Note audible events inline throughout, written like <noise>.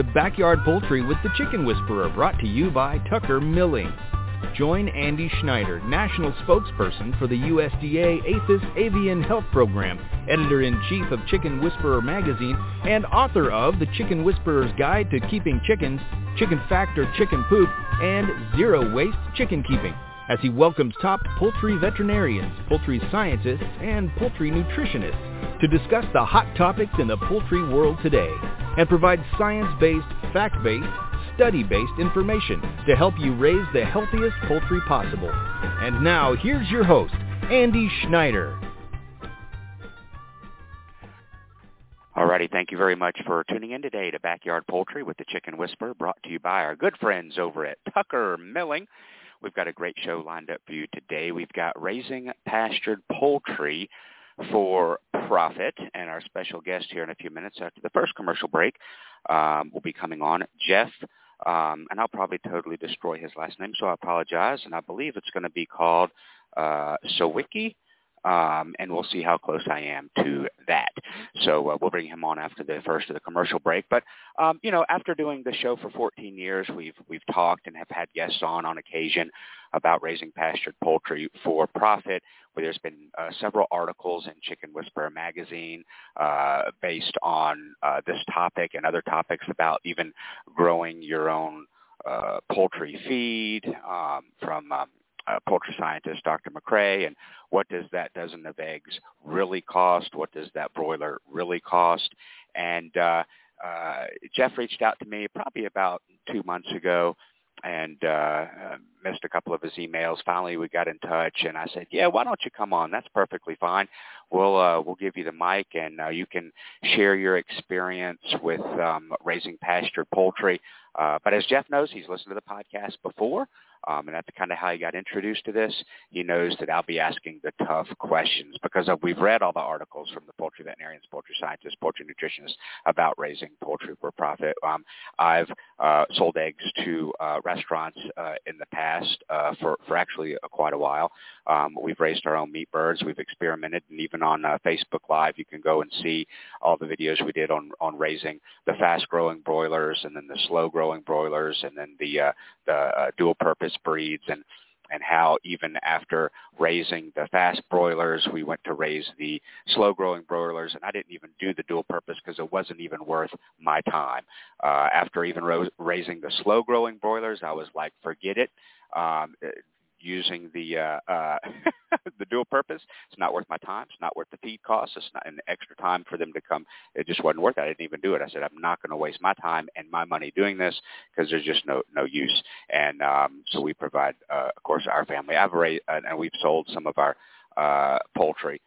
to Backyard Poultry with the Chicken Whisperer, brought to you by Tucker Milling. Join Andy Schneider, National Spokesperson for the USDA APHIS Avian Health Program, Editor-in-Chief of Chicken Whisperer Magazine, and author of The Chicken Whisperer's Guide to Keeping Chickens, Chicken Fact or Chicken Poop, and Zero Waste Chicken Keeping, as he welcomes top poultry veterinarians, poultry scientists, and poultry nutritionists to discuss the hot topics in the poultry world today and provide science-based, fact-based, study-based information to help you raise the healthiest poultry possible. And now, here's your host, Andy Schneider. Alrighty, thank you very much for tuning in today to Backyard Poultry with the Chicken Whisperer, brought to you by our good friends over at Tucker Milling. We've got a great show lined up for you today. We've got raising pastured poultry for profit, and our special guest here in a few minutes after the first commercial break um, will be coming on, Jeff. Um, and I'll probably totally destroy his last name, so I apologize. And I believe it's going to be called uh, Siewicki um, and we'll see how close I am to that. So uh, we'll bring him on after the first of the commercial break. But um, you know, after doing the show for 14 years, we've we've talked and have had guests on on occasion about raising pastured poultry for profit. Where there's been uh, several articles in Chicken Whisperer magazine uh, based on uh, this topic and other topics about even growing your own uh, poultry feed um, from um, uh, poultry scientist Dr. McCrea, and what does that dozen of eggs really cost? What does that broiler really cost? And uh, uh, Jeff reached out to me probably about two months ago and uh, missed a couple of his emails. Finally, we got in touch, and I said, "Yeah, why don't you come on? That's perfectly fine. We'll uh, we'll give you the mic, and uh, you can share your experience with um, raising pastured poultry." Uh, but as Jeff knows, he's listened to the podcast before um, and that's kind of how he got introduced to this. He knows that I'll be asking the tough questions because of, we've read all the articles from the poultry veterinarians, poultry scientists, poultry nutritionists about raising poultry for profit. Um, I've uh, sold eggs to uh, restaurants uh, in the past uh, for, for actually uh, quite a while. Um, we've raised our own meat birds. We've experimented, and even on uh, Facebook Live, you can go and see all the videos we did on on raising the fast-growing broilers, and then the slow-growing broilers, and then the uh, the uh, dual-purpose breeds, and and how even after raising the fast broilers, we went to raise the slow-growing broilers, and I didn't even do the dual purpose because it wasn't even worth my time. Uh, after even ro- raising the slow-growing broilers, I was like, forget it. Um, using the uh, uh, <laughs> the dual purpose. It's not worth my time. It's not worth the feed costs. It's not an extra time for them to come. It just wasn't worth it. I didn't even do it. I said I'm not going to waste my time and my money doing this because there's just no no use. And um, so we provide, uh, of course, our family. I've raised, and we've sold some of our uh, poultry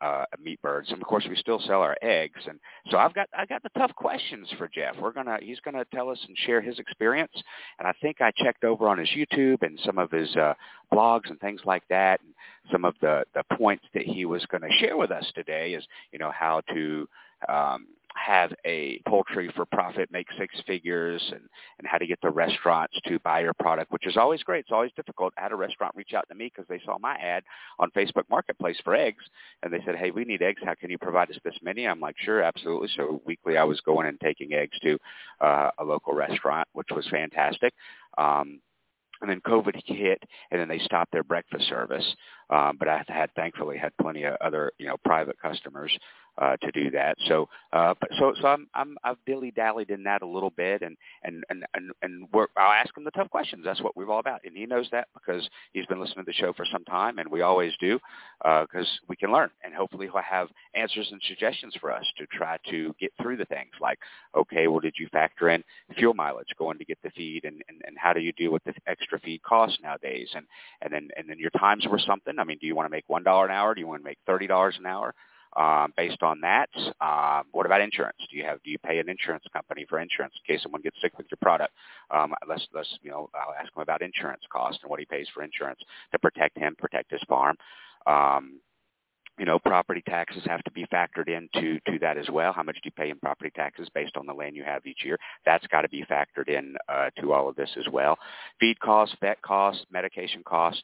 uh, meat birds, and of course we still sell our eggs. And so I've got I got the tough questions for Jeff. We're gonna he's gonna tell us and share his experience. And I think I checked over on his YouTube and some of his uh, blogs and things like that, and some of the the points that he was going to share with us today is you know how to um, have a poultry for profit, make six figures, and, and how to get the restaurants to buy your product, which is always great. It's always difficult. I had a restaurant reach out to me because they saw my ad on Facebook Marketplace for eggs, and they said, hey, we need eggs. How can you provide us this many? I'm like, sure, absolutely. So weekly I was going and taking eggs to uh, a local restaurant, which was fantastic. Um, and then COVID hit, and then they stopped their breakfast service. Um, but I had thankfully had plenty of other you know private customers uh, to do that. So, uh, so so I'm, I'm I've dilly dallied in that a little bit, and and and and, and we're, I'll ask him the tough questions. That's what we're all about, and he knows that because he's been listening to the show for some time, and we always do because uh, we can learn, and hopefully he'll have answers and suggestions for us to try to get through the things like, okay, well, did you factor in fuel mileage going to get the feed, and and, and how do you deal with the extra feed costs nowadays, and and then and then your times were something. I mean, do you want to make one dollar an hour? Do you want to make thirty dollars an hour? Um, based on that, um, what about insurance? Do you have do you pay an insurance company for insurance in case someone gets sick with your product? Um, let's let's you know I'll ask him about insurance cost and what he pays for insurance to protect him, protect his farm. Um, you know, property taxes have to be factored into to that as well. How much do you pay in property taxes based on the land you have each year? That's got to be factored in uh, to all of this as well. Feed costs, vet costs, medication cost.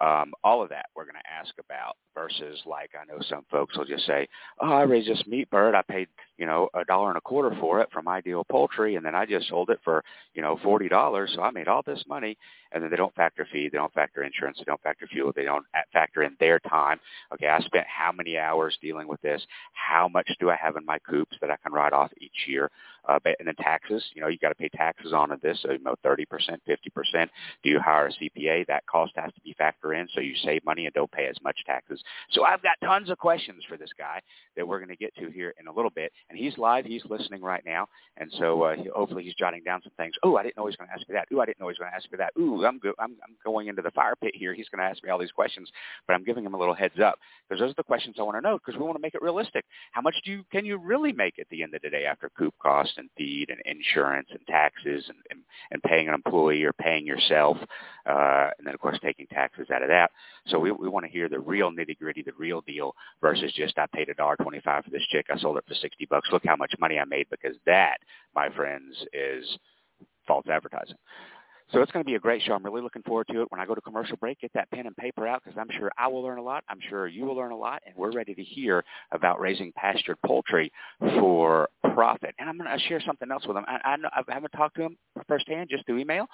Um, all of that we're going to ask about versus like I know some folks will just say, oh, I raised this meat bird. I paid, you know, a dollar and a quarter for it from Ideal Poultry, and then I just sold it for, you know, $40. So I made all this money. And then they don't factor feed. They don't factor insurance. They don't factor fuel. They don't factor in their time. Okay, I spent how many hours dealing with this? How much do I have in my coops that I can write off each year? Uh, and then taxes, you know, you got to pay taxes on this, so you know, 30%, 50%. Do you hire a CPA? That cost has to be factored in, so you save money and don't pay as much taxes. So I've got tons of questions for this guy that we're going to get to here in a little bit. And he's live. He's listening right now. And so uh, he, hopefully he's jotting down some things. Oh, I didn't know he was going to ask me that. Ooh, I didn't know he was going to ask me that. Ooh, I'm, go- I'm, I'm going into the fire pit here. He's going to ask me all these questions, but I'm giving him a little heads up because those are the questions I want to know because we want to make it realistic. How much do you, can you really make at the end of the day after coop cost and feed and insurance and taxes and, and, and paying an employee or paying yourself, uh, and then of course taking taxes out of that. So we, we want to hear the real nitty gritty, the real deal versus just I paid a dollar twenty-five for this chick. I sold it for sixty bucks. Look how much money I made because that, my friends, is false advertising. So it's going to be a great show. I'm really looking forward to it. When I go to commercial break, get that pen and paper out because I'm sure I will learn a lot. I'm sure you will learn a lot, and we're ready to hear about raising pastured poultry for profit. And I'm going to share something else with him. I, I, I haven't talked to him firsthand, just through email,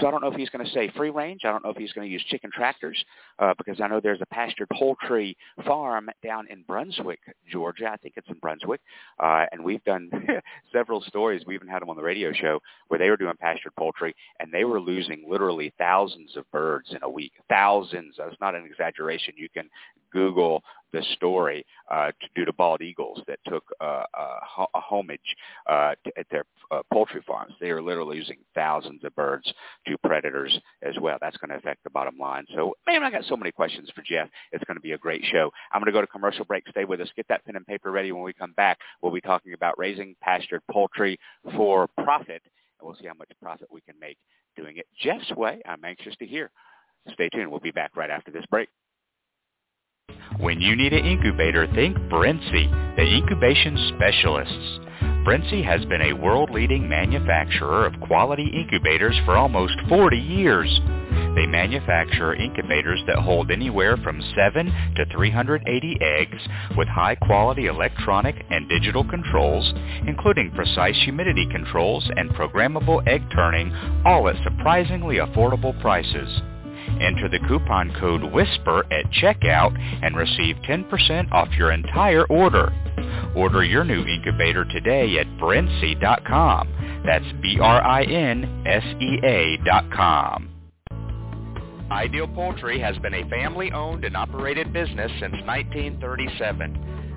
so I don't know if he's going to say free range. I don't know if he's going to use chicken tractors uh, because I know there's a pastured poultry farm down in Brunswick, Georgia. I think it's in Brunswick, uh, and we've done <laughs> several stories. We even had them on the radio show where they were doing pastured poultry, and they were were losing literally thousands of birds in a week. Thousands. That's not an exaggeration. You can Google the story uh, due to bald eagles that took uh, a, a homage uh, to, at their uh, poultry farms. They are literally losing thousands of birds to predators as well. That's going to affect the bottom line. So, man, I got so many questions for Jeff. It's going to be a great show. I'm going to go to commercial break. Stay with us. Get that pen and paper ready. When we come back, we'll be talking about raising pastured poultry for profit, we'll see how much profit we can make doing it Jeff's way. I'm anxious to hear. Stay tuned. We'll be back right after this break. When you need an incubator, think Brinsea, the incubation specialists. Brinsea has been a world-leading manufacturer of quality incubators for almost 40 years. They manufacture incubators that hold anywhere from 7 to 380 eggs with high-quality electronic and digital controls, including precise humidity controls and programmable egg turning, all at surprisingly affordable prices. Enter the coupon code WHISPER at checkout and receive 10% off your entire order. Order your new incubator today at Brinsea.com. That's B-R-I-N-S-E-A dot com. Ideal Poultry has been a family-owned and operated business since 1937.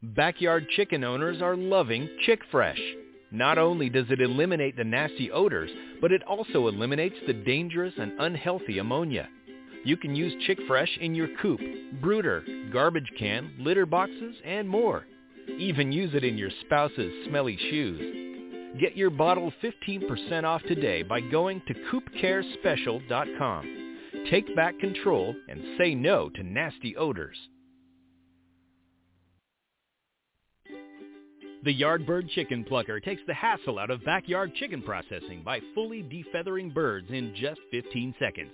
Backyard chicken owners are loving Chick Fresh. Not only does it eliminate the nasty odors, but it also eliminates the dangerous and unhealthy ammonia. You can use Chick Fresh in your coop, brooder, garbage can, litter boxes, and more. Even use it in your spouse's smelly shoes. Get your bottle 15% off today by going to coopcarespecial.com. Take back control and say no to nasty odors. The Yardbird Chicken Plucker takes the hassle out of backyard chicken processing by fully defeathering birds in just 15 seconds.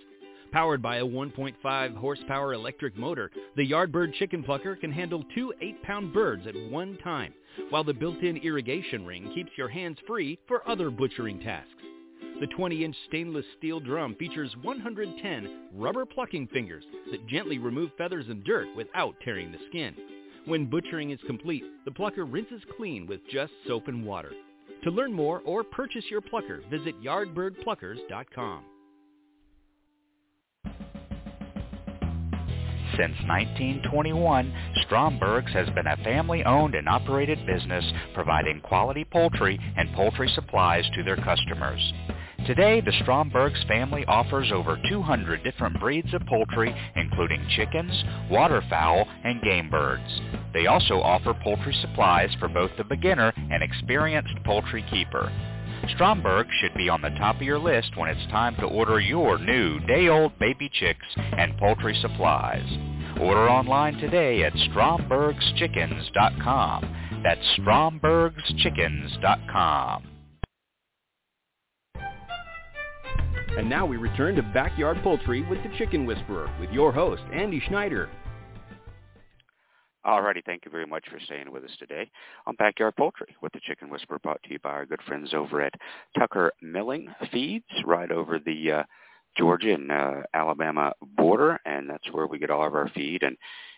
Powered by a 1.5 horsepower electric motor, the Yardbird Chicken Plucker can handle two 8-pound birds at one time, while the built-in irrigation ring keeps your hands free for other butchering tasks. The 20-inch stainless steel drum features 110 rubber plucking fingers that gently remove feathers and dirt without tearing the skin. When butchering is complete, the plucker rinses clean with just soap and water. To learn more or purchase your plucker, visit yardbirdpluckers.com. Since 1921, Stromberg's has been a family-owned and operated business providing quality poultry and poultry supplies to their customers. Today, the Stromberg's family offers over 200 different breeds of poultry, including chickens, waterfowl, and game birds. They also offer poultry supplies for both the beginner and experienced poultry keeper. Stromberg should be on the top of your list when it's time to order your new day-old baby chicks and poultry supplies. Order online today at strombergschickens.com. That's strombergschickens.com. And now we return to Backyard Poultry with the Chicken Whisperer with your host, Andy Schneider. Alrighty, thank you very much for staying with us today on Backyard Poultry with the Chicken Whisperer brought to you by our good friends over at Tucker Milling Feeds right over the uh, Georgia and uh, Alabama border, and that's where we get all of our feed. And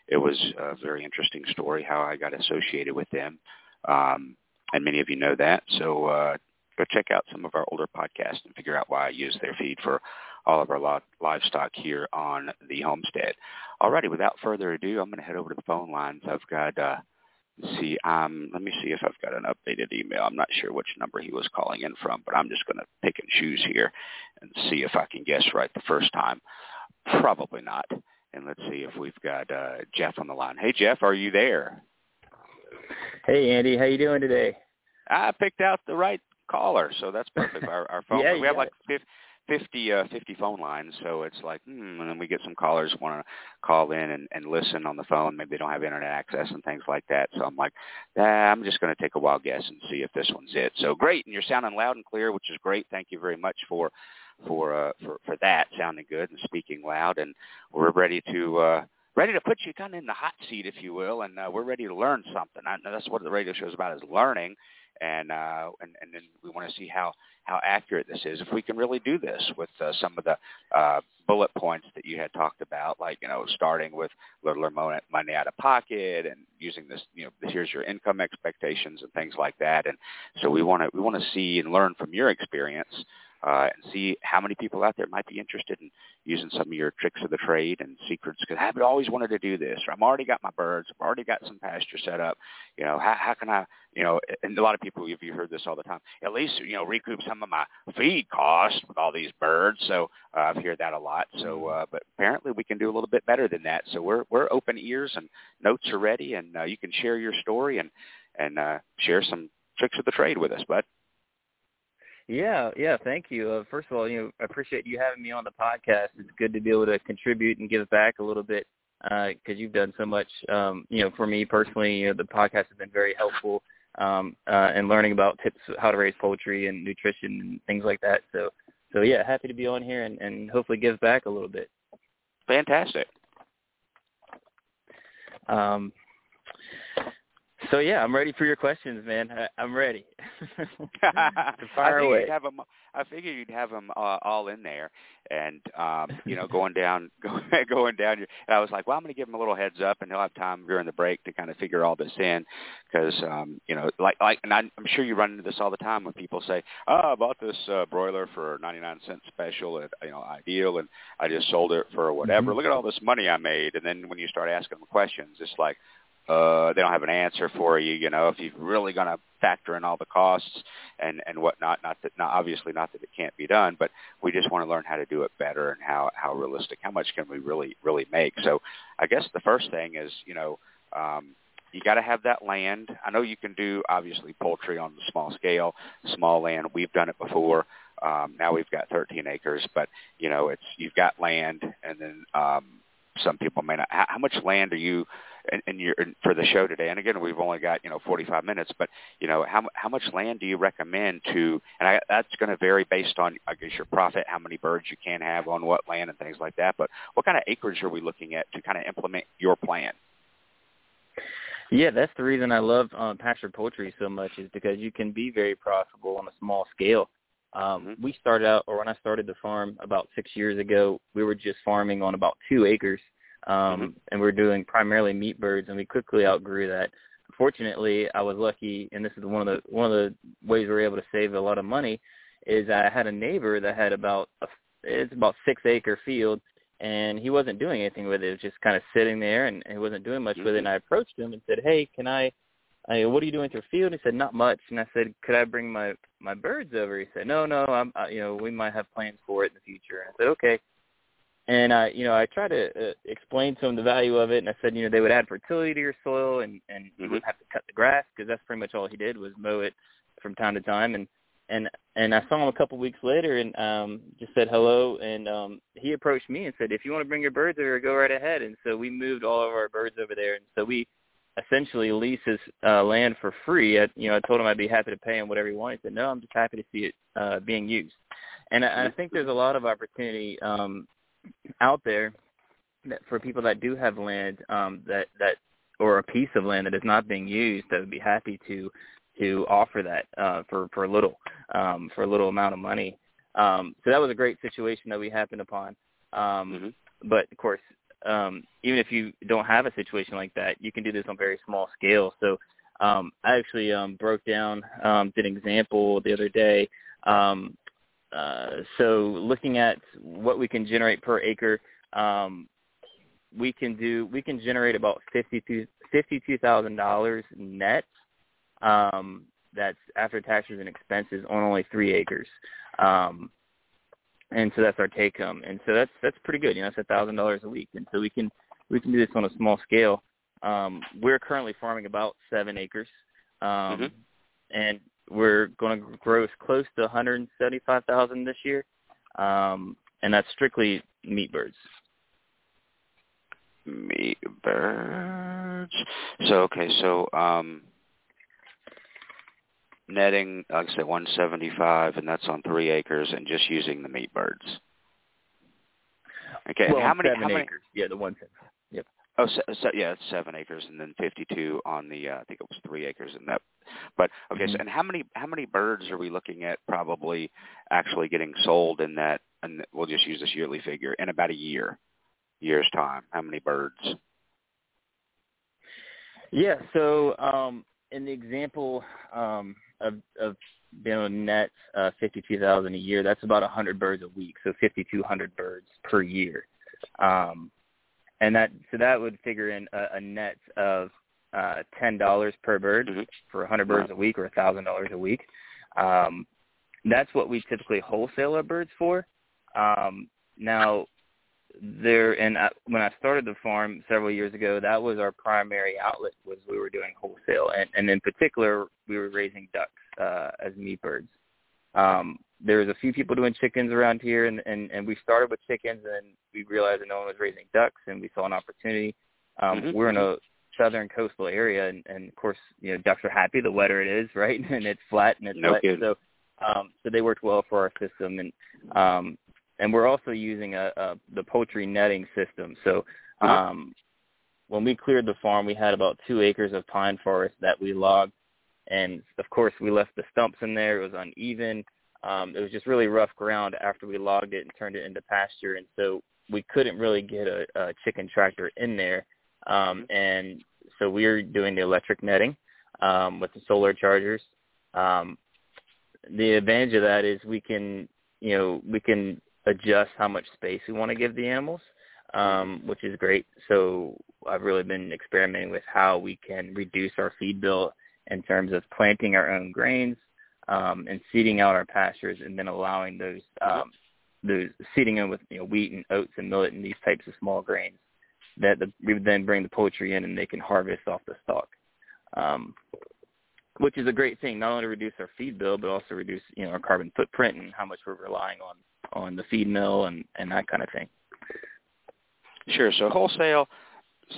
it was a very interesting story how I got associated with them, um, and many of you know that. So uh, go check out some of our older podcasts and figure out why I use their feed for all of our livestock here on the homestead. Alrighty, without further ado, I'm going to head over to the phone lines. I've got, uh, see, um, let me see if I've got an updated email. I'm not sure which number he was calling in from, but I'm just going to pick and choose here and see if I can guess right the first time. Probably not. And let's see if we've got uh, Jeff on the line. Hey, Jeff, are you there? Hey, Andy. How you doing today? I picked out the right caller, so that's perfect. Our, our <laughs> phone, yeah, we have like 50, uh, 50 phone lines, so it's like, hmm, and then we get some callers want to call in and, and listen on the phone. Maybe they don't have internet access and things like that. So I'm like, ah, I'm just going to take a wild guess and see if this one's it. So great, and you're sounding loud and clear, which is great. Thank you very much for for uh, for for that, sounding good and speaking loud, and we're ready to. uh ready to put you kind of in the hot seat, if you will, and uh, we're ready to learn something. I know that's what the radio show is about: is learning and uh, and and then we want to see how how accurate this is. If we can really do this with uh, some of the uh, bullet points that you had talked about, like you know, starting with littler money out of pocket and using this, you know, here's your income expectations and things like that. And so we want to we want to see and learn from your experience uh, and see how many people out there might be interested in using some of your tricks of the trade and secrets. Because I've always wanted to do this. Or I'm already got my birds. I've already got some pasture set up. You know, how, how can I? You know, and a lot of people, if you heard this all the time, at least you know recoup some of my feed costs with all these birds. So uh, I've heard that a lot. So, uh, but apparently we can do a little bit better than that. So we're we're open ears and notes are ready, and uh, you can share your story and and uh, share some tricks of the trade with us, bud. Yeah, yeah, thank you. Uh, first of all, you know, I appreciate you having me on the podcast. It's good to be able to contribute and give back a little bit because uh, you've done so much. Um, you know, for me personally, you know, the podcast has been very helpful um, uh, in learning about tips how to raise poultry and nutrition and things like that. So, so yeah, happy to be on here and, and hopefully give back a little bit. Fantastic. Um, so yeah, I'm ready for your questions, man. I, am ready. <laughs> <laughs> fire I away. You'd have them, I figured you'd have them uh, all in there, and um, you know, going down, <laughs> going, going down. Your, and I was like, well, I'm going to give him a little heads up, and he'll have time during the break to kind of figure all this in, because um, you know, like, like, and I'm, I'm sure you run into this all the time when people say, oh, I bought this uh, broiler for 99 cent special at you know Ideal, and I just sold it for whatever. Mm-hmm. Look at all this money I made, and then when you start asking them questions, it's like uh, they don't have an answer for you. You know, if you're really going to factor in all the costs and and whatnot, not that not obviously not that it can't be done, but we just want to learn how to do it better and how how realistic, how much can we really really make. So, I guess the first thing is you know. Um, you got to have that land. I know you can do obviously poultry on the small scale, small land. We've done it before. Um, now we've got 13 acres, but you know it's you've got land, and then um, some people may not. How, how much land are you? And, and you're for the show today. And again, we've only got you know 45 minutes, but you know how how much land do you recommend to? And I, that's going to vary based on I guess your profit, how many birds you can have on what land, and things like that. But what kind of acreage are we looking at to kind of implement your plan? Yeah, that's the reason I love um, pasture poultry so much is because you can be very profitable on a small scale. Um, mm-hmm. We started out, or when I started the farm about six years ago, we were just farming on about two acres, um, mm-hmm. and we are doing primarily meat birds, and we quickly outgrew that. Fortunately, I was lucky, and this is one of the one of the ways we were able to save a lot of money. Is I had a neighbor that had about a, it's about six acre field, and he wasn't doing anything with it. It was just kind of sitting there, and he wasn't doing much mm-hmm. with it. And I approached him and said, "Hey, can I? I, what are you doing to the field?" He said, "Not much." And I said, "Could I bring my my birds over?" He said, "No, no, I'm, uh, you know, we might have plans for it in the future." And I said, "Okay." And I, you know, I tried to uh, explain to him the value of it, and I said, you know, they would add fertility to your soil, and and mm-hmm. you wouldn't have to cut the grass because that's pretty much all he did was mow it from time to time. And and and I saw him a couple weeks later and um just said hello and um he approached me and said if you want to bring your birds over go right ahead and so we moved all of our birds over there and so we essentially lease his uh land for free I, you know I told him I'd be happy to pay him whatever he wanted he said no I'm just happy to see it uh being used and I, I think there's a lot of opportunity um out there that for people that do have land um that that or a piece of land that is not being used that would be happy to to offer that uh, for for a little um, for a little amount of money. Um, so that was a great situation that we happened upon. Um, mm-hmm. But of course, um, even if you don't have a situation like that, you can do this on very small scale. So um, I actually um, broke down, um, did an example the other day. Um, uh, so looking at what we can generate per acre, um, we can do we can generate about fifty two fifty two thousand dollars net um, that's after taxes and expenses on only three acres. Um, and so that's our take home. And so that's that's pretty good. You know, it's a thousand dollars a week. And so we can we can do this on a small scale. Um, we're currently farming about seven acres, um, mm-hmm. and we're going to grow close to 175,000 this year, um, and that's strictly meat birds. Meat birds. So okay, so um, netting, like I said, 175, and that's on three acres, and just using the meat birds. Okay, well, how many? Seven how many? acres. Yeah, the one. Yep. Oh, so, so, yeah, it's seven acres, and then 52 on the. Uh, I think it was three acres in that. But okay, mm-hmm. so and how many how many birds are we looking at probably actually getting sold in that? And we'll just use this yearly figure in about a year, year's time. How many birds? Yeah. So um, in the example, um, of of being to net uh, 52,000 a year, that's about 100 birds a week, so 5,200 birds per year. Um, and that so that would figure in a, a net of uh, ten dollars per bird mm-hmm. for 100 birds a week, or a thousand dollars a week. Um, that's what we typically wholesale our birds for. Um, now, there and I, when I started the farm several years ago, that was our primary outlet was we were doing wholesale, and, and in particular, we were raising ducks uh, as meat birds. Um, there was a few people doing chickens around here, and, and and we started with chickens, and we realized that no one was raising ducks, and we saw an opportunity. Um, mm-hmm. We're in a southern coastal area, and, and of course, you know, ducks are happy the wetter it is, <laughs> right? And it's flat and it's no wet, kidding. so um, so they worked well for our system, and um, and we're also using a, a the poultry netting system. So uh-huh. um, when we cleared the farm, we had about two acres of pine forest that we logged, and of course we left the stumps in there. It was uneven. Um, it was just really rough ground after we logged it and turned it into pasture, and so we couldn't really get a, a chicken tractor in there. Um, and so we are doing the electric netting um, with the solar chargers. Um, the advantage of that is we can, you know, we can adjust how much space we want to give the animals. um, which is great. So I've really been experimenting with how we can reduce our feed bill in terms of planting our own grains um, and seeding out our pastures, and then allowing those um, those seeding in with you know wheat and oats and millet and these types of small grains that the, we would then bring the poultry in and they can harvest off the stalk, um, which is a great thing. Not only to reduce our feed bill, but also reduce you know our carbon footprint and how much we're relying on on the feed mill and and that kind of thing. Sure. So wholesale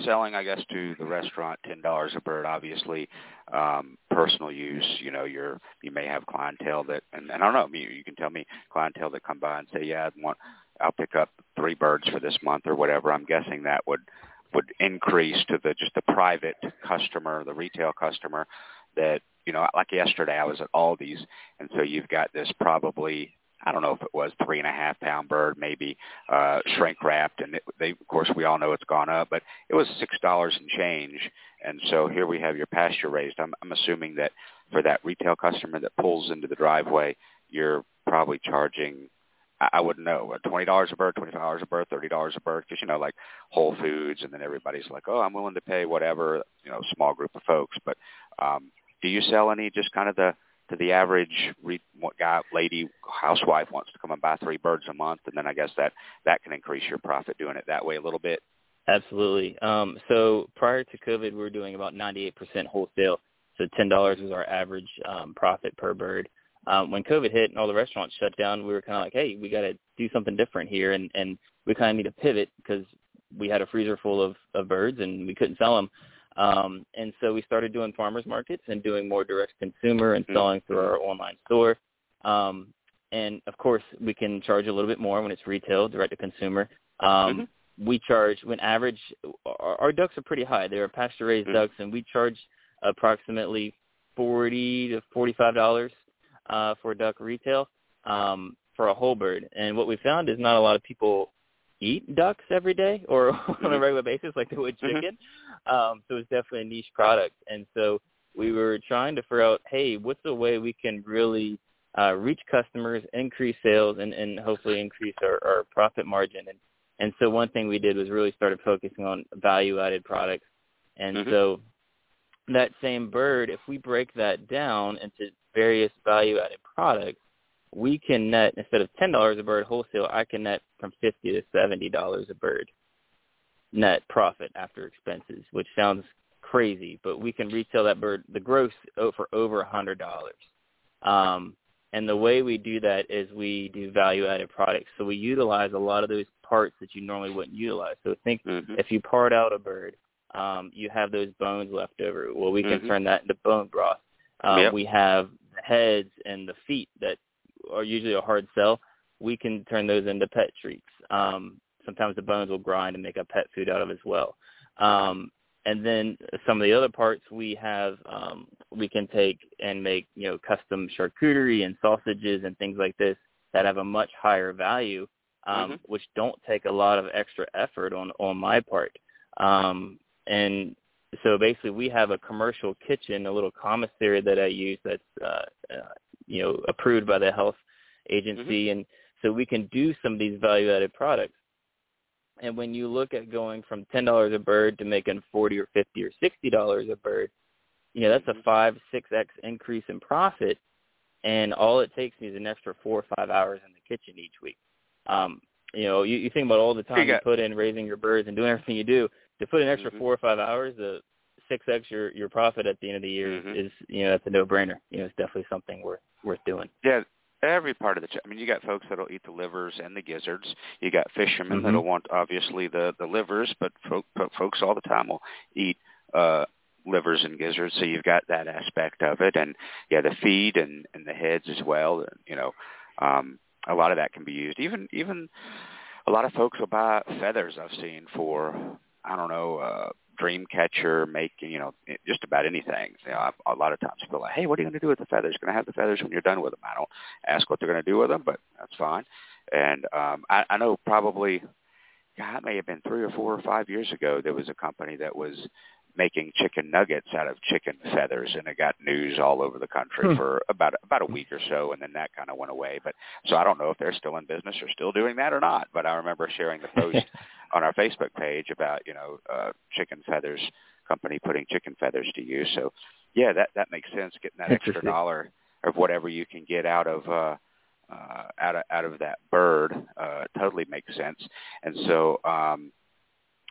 selling, I guess, to the restaurant, ten dollars a bird. Obviously, um, personal use. You know, you're you may have clientele that, and, and I don't know. You, you can tell me clientele that come by and say, yeah, I want, I'll pick up three birds for this month or whatever. I'm guessing that would would increase to the just the private customer, the retail customer. That you know, like yesterday, I was at Aldi's, and so you've got this probably I don't know if it was three and a half pound bird, maybe uh, shrink wrapped, and it, they, of course, we all know it's gone up, but it was six dollars and change. And so here we have your pasture raised. I'm, I'm assuming that for that retail customer that pulls into the driveway, you're probably charging. I, I wouldn't know, twenty dollars a bird, twenty five dollars a bird, thirty dollars a bird, because you know, like Whole Foods, and then everybody's like, oh, I'm willing to pay whatever, you know, small group of folks. But um, do you sell any just kind of the to the average re- guy, lady, housewife wants to come and buy three birds a month, and then I guess that that can increase your profit doing it that way a little bit. Absolutely. Um, so prior to COVID, we were doing about 98% wholesale. So $10 was our average um, profit per bird. Um, when COVID hit and all the restaurants shut down, we were kind of like, hey, we got to do something different here, and and we kind of need to pivot because we had a freezer full of, of birds and we couldn't sell them. Um, and so we started doing farmers markets and doing more direct consumer and mm-hmm. selling through our online store. Um, and of course, we can charge a little bit more when it's retail, direct to consumer. Um, mm-hmm. We charge, when average, our, our ducks are pretty high. They're pasture raised mm-hmm. ducks, and we charge approximately forty to forty-five dollars uh, for a duck retail um, for a whole bird. And what we found is not a lot of people eat ducks every day <laughs> or on a mm-hmm. regular basis like they would mm-hmm. chicken. Um, so it's definitely a niche product. And so we were trying to figure out, hey, what's a way we can really uh, reach customers, increase sales, and, and hopefully increase our, our profit margin. And, and so one thing we did was really started focusing on value-added products. And mm-hmm. so that same bird, if we break that down into various value-added products, we can net instead of ten dollars a bird wholesale, I can net from fifty to seventy dollars a bird net profit after expenses, which sounds crazy, but we can retail that bird the gross for over a hundred dollars. Um, and the way we do that is we do value added products. So we utilize a lot of those parts that you normally wouldn't utilize. So think mm-hmm. if you part out a bird, um, you have those bones left over. Well, we can mm-hmm. turn that into bone broth. Um, yep. We have the heads and the feet that are usually a hard sell, we can turn those into pet treats. Um, sometimes the bones will grind and make a pet food out of as well. Um, and then some of the other parts we have, um, we can take and make, you know, custom charcuterie and sausages and things like this that have a much higher value, um, mm-hmm. which don't take a lot of extra effort on on my part. Um, and so basically, we have a commercial kitchen, a little commissary that I use that's uh, uh, you know approved by the health agency, mm-hmm. and so we can do some of these value-added products. And when you look at going from ten dollars a bird to making forty or fifty or sixty dollars a bird, you know that's a mm-hmm. five six x increase in profit, and all it takes me is an extra four or five hours in the kitchen each week. Um, you know, you, you think about all the time you, you put in raising your birds and doing everything you do. To put an extra mm-hmm. four or five hours, the six x your your profit at the end of the year mm-hmm. is you know that's a no brainer. You know, it's definitely something worth worth doing. Yeah, every part of the. ch- I mean, you got folks that'll eat the livers and the gizzards. You got fishermen mm-hmm. that'll want obviously the the livers, but folk, folks all the time will eat uh livers and gizzards. So you've got that aspect of it, and yeah, the feed and and the heads as well. And, you know, um, a lot of that can be used. Even even a lot of folks will buy feathers. I've seen for I don't know. uh dream catcher, making you know just about anything. You know, a lot of times people are like, hey, what are you going to do with the feathers? Going to have the feathers when you're done with them. I don't ask what they're going to do with them, but that's fine. And um, I, I know probably, God, it may have been three or four or five years ago, there was a company that was making chicken nuggets out of chicken feathers, and it got news all over the country Hmm. for about about a week or so, and then that kind of went away. But so I don't know if they're still in business or still doing that or not. But I remember sharing the post <laughs> on our Facebook page about you know uh, chicken feathers company putting chicken feathers to use. So yeah, that that makes sense. Getting that extra dollar of whatever you can get out of uh, uh, out of out of that bird uh, totally makes sense. And so um,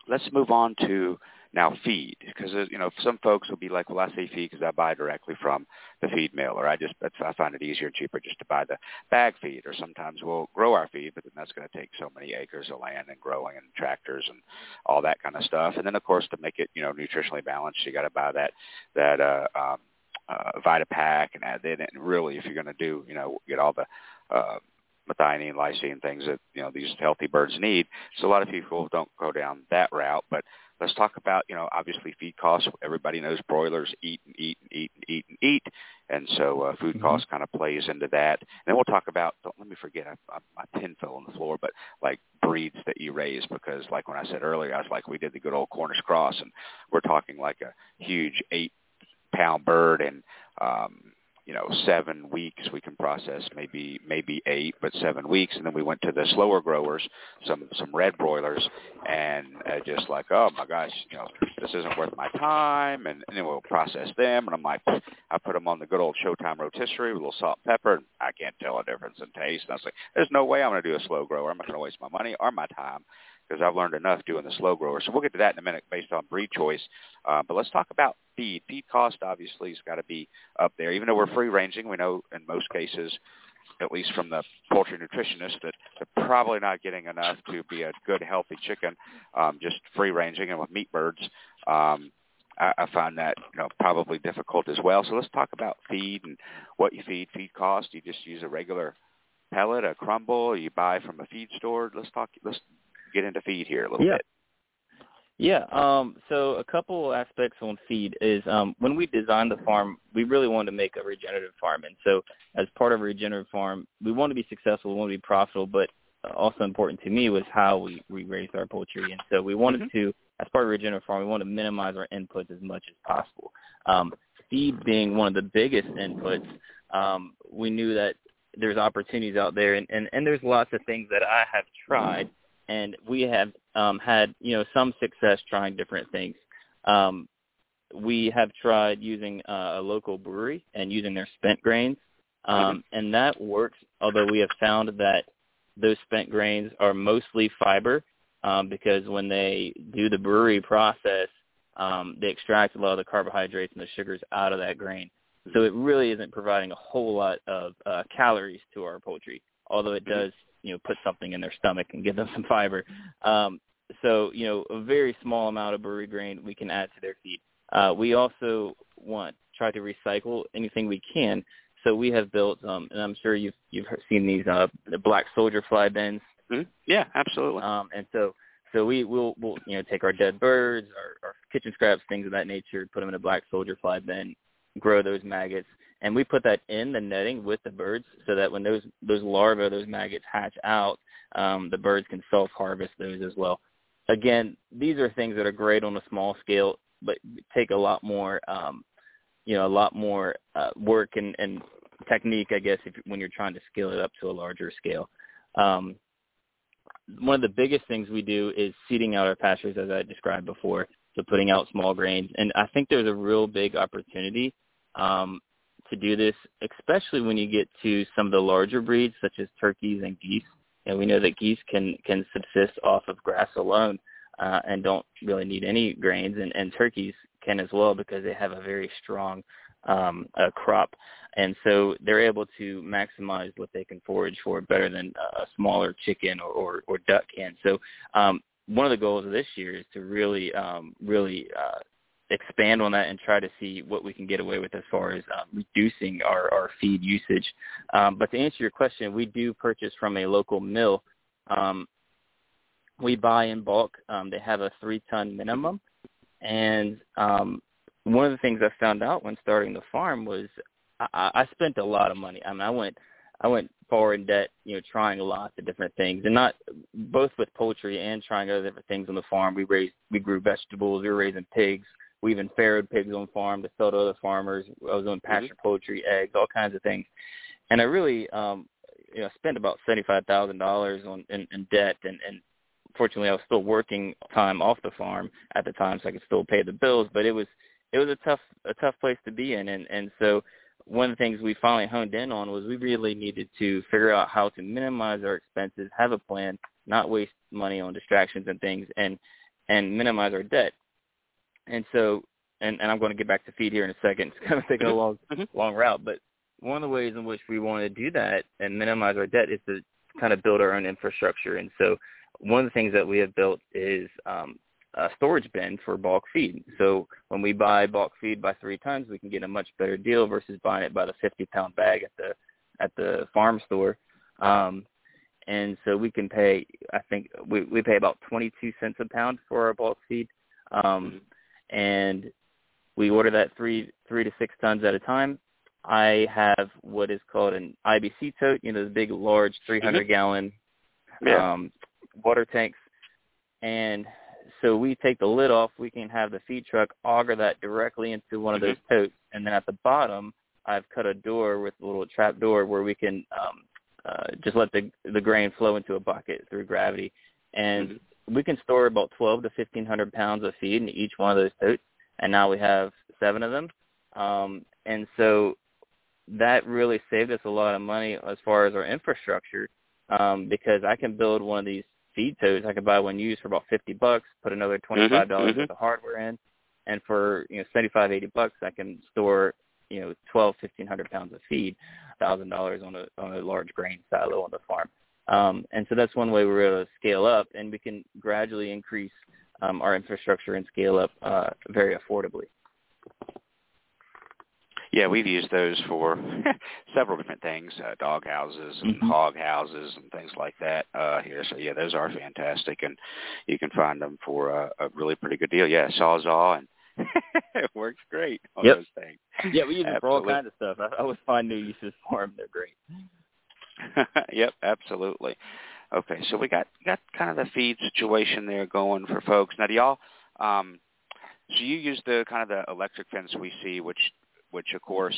let's move on to now feed because you know some folks will be like, well, I say feed because I buy directly from the feed mill, or I just I find it easier and cheaper just to buy the bag feed, or sometimes we'll grow our feed, but then that's going to take so many acres of land and growing and tractors and all that kind of stuff. And then of course to make it you know nutritionally balanced, you got to buy that that uh, um, uh, Vitapack and add in. Really, if you're going to do you know get all the uh, methionine, lysine, things that you know these healthy birds need. So a lot of people don't go down that route, but let's talk about you know obviously feed costs. Everybody knows broilers eat and eat and eat and eat and eat, and so uh, food Mhm. costs kind of plays into that. And then we'll talk about. Don't let me forget. I, I, my pin fell on the floor, but like breeds that you raise because like when I said earlier, I was like we did the good old Cornish cross, and we're talking like a huge eight pound bird and um you know seven weeks. We can process maybe maybe eight but seven weeks. And then we went to the slower growers some some red broilers and uh, just like oh my gosh you know this isn't worth my time. And, and then we'll process them. And i'm like i put them on the good old showtime rotisserie with a little salt and pepper and i can't tell a difference in taste. And i was like there's no way i'm going to do a slow grower. I'm not going to waste my money or my time because I've learned enough doing the slow grower. So we'll get to that in a minute based on breed choice. Uh, but let's talk about feed. Feed cost obviously has got to be up there. Even though we're free ranging, we know in most cases, at least from the poultry nutritionist, that they're probably not getting enough to be a good, healthy chicken. Um, just free ranging and with meat birds, um, I, I find that you know probably difficult as well. So let's talk about feed and what you feed. Feed cost. You just use a regular pellet, a crumble. You buy from a feed store. Let's talk. Let's get into feed here a little Yeah. bit. Yeah. Um, so a couple aspects on feed is um, when we designed the farm, we really wanted to make a regenerative farm, and so as part of a regenerative farm, we want to be successful, we want to be profitable, but also important to me was how we, we raised our poultry, and so we wanted Mhm. to, as part of a regenerative farm, we want to minimize our inputs as much as possible. Um, feed being one of the biggest inputs, um, we knew that there's opportunities out there, and, and, and there's lots of things that I have tried and we have um, had you know some success trying different things. Um, we have tried using uh, a local brewery and using their spent grains, um, and that works. Although we have found that those spent grains are mostly fiber um, because when they do the brewery process, um, they extract a lot of the carbohydrates and the sugars out of that grain. So it really isn't providing a whole lot of uh, calories to our poultry, although it does you know put something in their stomach and give them <laughs> some fiber. Um, so you know a very small amount of brewery grain we can add to their feed. Uh, we also want try to recycle anything we can. So we have built, um, and I'm sure you've you've seen these uh, the black soldier fly bins. Mhm. Yeah, absolutely. Um, and so so we will we'll you know take our dead birds, our, our kitchen scraps, things of that nature, put them in a black soldier fly bin, grow those maggots, and we put that in the netting with the birds so that when those those larvae, those maggots hatch out, um, the birds can self harvest those as well. Again, these are things that are great on a small scale, but take a lot more um, you know a lot more uh, work and, and technique, I guess, if when you're trying to scale it up to a larger scale. Um, one of the biggest things we do is seeding out our pastures, as I described before, so putting out small grains. And I think there's a real big opportunity um, to do this, especially when you get to some of the larger breeds, such as turkeys and geese. And we know that geese can can subsist off of grass alone uh, and don't really need any grains, and, and turkeys can as well because they have a very strong um, crop, and so they're able to maximize what they can forage for better than a smaller chicken or, or, or duck can. So um, one of the goals of this year is to really, um, really uh, expand on that and try to see what we can get away with as far as um, reducing our, our feed usage. Um, but to answer your question, we do purchase from a local mill. Um, we buy in bulk. Um, they have a three-ton minimum, and um, one of the things I found out when starting the farm was I, I spent a lot of money. I mean, I went I went far in debt, you know, trying lots of different things, and not both with poultry and trying other different things on the farm. We raised, we grew vegetables, we were raising pigs, We even farrowed pigs on farm to sell to other farmers. I was doing pasture Mm-hmm. poultry, eggs, all kinds of things. And I really, um, you know, spent about seventy-five thousand dollars on in, in debt, and, and fortunately, I was still working time off the farm at the time, so I could still pay the bills. But it was it was a tough a tough place to be in, and and so one of the things we finally honed in on was we really needed to figure out how to minimize our expenses, have a plan, not waste money on distractions and things, and and minimize our debt. And so, and, and I'm going to get back to feed here in a second. <laughs> It's kind of taking a long Mhm. long route, but one of the ways in which we want to do that and minimize our debt is to kind of build our own infrastructure. And so, one of the things that we have built is um, a storage bin for bulk feed. So when we buy bulk feed by three tons, we can get a much better deal versus buying it by the 50 pound bag at the at the farm store. Um, and so we can pay. I think we we pay about 22 cents a pound for our bulk feed, um, and we order that three three to six tons at a time. I have what is called an IBC tote, you know, the big, large 300 gallon Yeah. um, water tanks. And so we take the lid off. We can have the feed truck auger that directly into one of those totes, and then at the bottom, I've cut a door with a little trap door where we can um, uh, just let the the grain flow into a bucket through gravity, and we can store about 12 to 1500 pounds of feed in each one of those totes. And now we have seven of them, um, and so that really saved us a lot of money as far as our infrastructure um, because I can build one of these feed totes. I can buy one used for about fifty bucks, put another twenty five dollars mhm. worth of hardware in, and for you know seventy five eighty bucks, I can store you know twelve fifteen hundred pounds of feed, thousand dollars on a on a large grain silo on the farm. Um, and so that's one way we're able to scale up, and we can gradually increase um, our infrastructure and scale up uh, very affordably. Yeah, we've used those for <laughs> several different things, uh, dog houses and Mhm. hog houses and things like that uh, here. So yeah, those are fantastic, and you can find them for a, a really pretty good deal. Yeah, Sawzall, and <laughs> it works great on Yep. those things. Yeah, we use them for all kinds of stuff. I, I always find new uses for them. They're great. <laughs> yep, absolutely. Okay, so we got got kind of the feed situation there going for folks. Now, do y'all? Um, so you use the kind of the electric fence we see, which which of course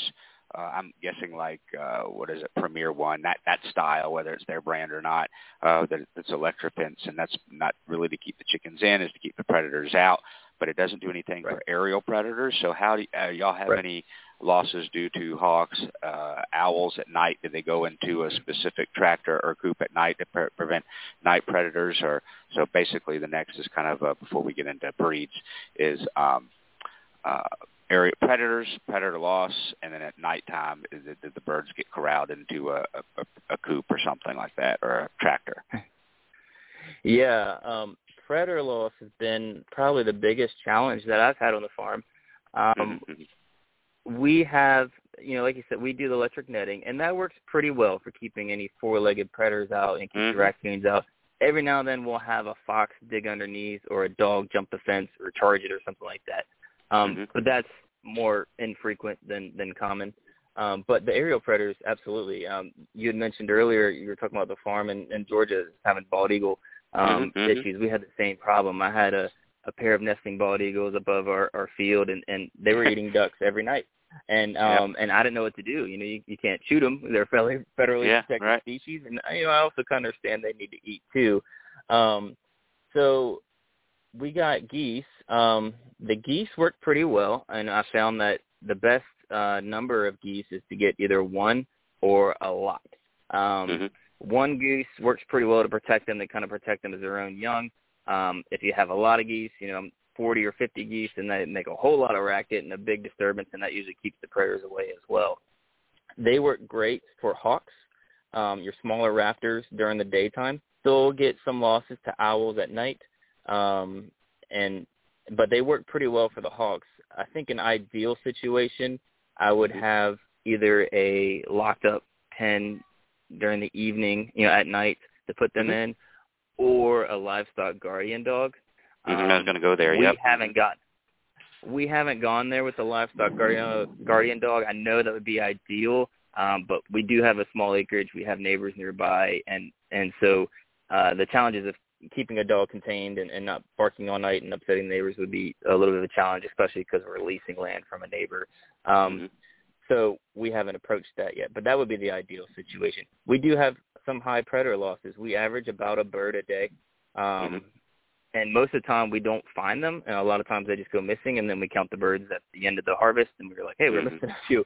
uh, I'm guessing like uh, what is it, Premier One, that that style, whether it's their brand or not, uh, that it's electric fence, and that's not really to keep the chickens in, is to keep the predators out, but it doesn't do anything for aerial predators. So how do uh, y'all have Right. any losses due to hawks, uh, owls at night? Do they go into a specific tractor or coop at night to pre- prevent night predators? Or so basically, the next is kind of uh, before we get into breeds is um, uh, area predators, predator loss, and then at nighttime, is did the birds get corralled into a, a, a coop or something like that, or a tractor? Yeah, um, predator loss has been probably the biggest challenge that I've had on the farm. Um, Mhm. We have, you know, like you said, we do the electric netting, and that works pretty well for keeping any four-legged predators out and keep Mhm. the raccoons out. Every now and then we'll have a fox dig underneath or a dog jump the fence or charge it or something like that. Um, Mhm. But that's more infrequent than than common. Um, but the aerial predators, absolutely. Um, you had mentioned earlier you were talking about the farm in, in Georgia having bald eagle um, Mhm, mhm. issues. We had the same problem. I had a a pair of nesting bald eagles above our, our field, and, and they were eating ducks every night. And <laughs> um, and I didn't know what to do. You know, you, you can't shoot them; they're federally federally Yeah, protected right. species, and you know I also kind of understand they need to eat too. Um, so we got geese. Um, the geese work pretty well, and I found that the best uh, number of geese is to get either one or a lot. Um, Mhm. One goose works pretty well to protect them. They kind of protect them as their own young. Um, if you have a lot of geese, you know, 40 or 50 geese, then they make a whole lot of racket and a big disturbance, and that usually keeps the predators away as well. They work great for hawks, um, your smaller raptors during the daytime. Still get some losses to owls at night, um, and but they work pretty well for the hawks. I think an ideal situation, I would have either a locked up pen during the evening, you know, at night to put them Mhm. in, or a livestock guardian dog. Mhm, I was Um, going to go there. we Yep. haven't got we haven't gone there with the livestock guardian guardian dog. I know that would be ideal, um, but we do have a small acreage. We have neighbors nearby, and and so uh, the challenges of keeping a dog contained and, and not barking all night and upsetting neighbors would be a little bit of a challenge, especially because we're leasing land from a neighbor. Um, Mm-hmm. So we haven't approached that yet, but that would be the ideal situation. We do have some high predator losses. We average about a bird a day. Um, Mhm. And most of the time we don't find them, and a lot of times they just go missing, and then we count the birds at the end of the harvest, and we're like, hey, we're Mhm. missing <laughs> a few.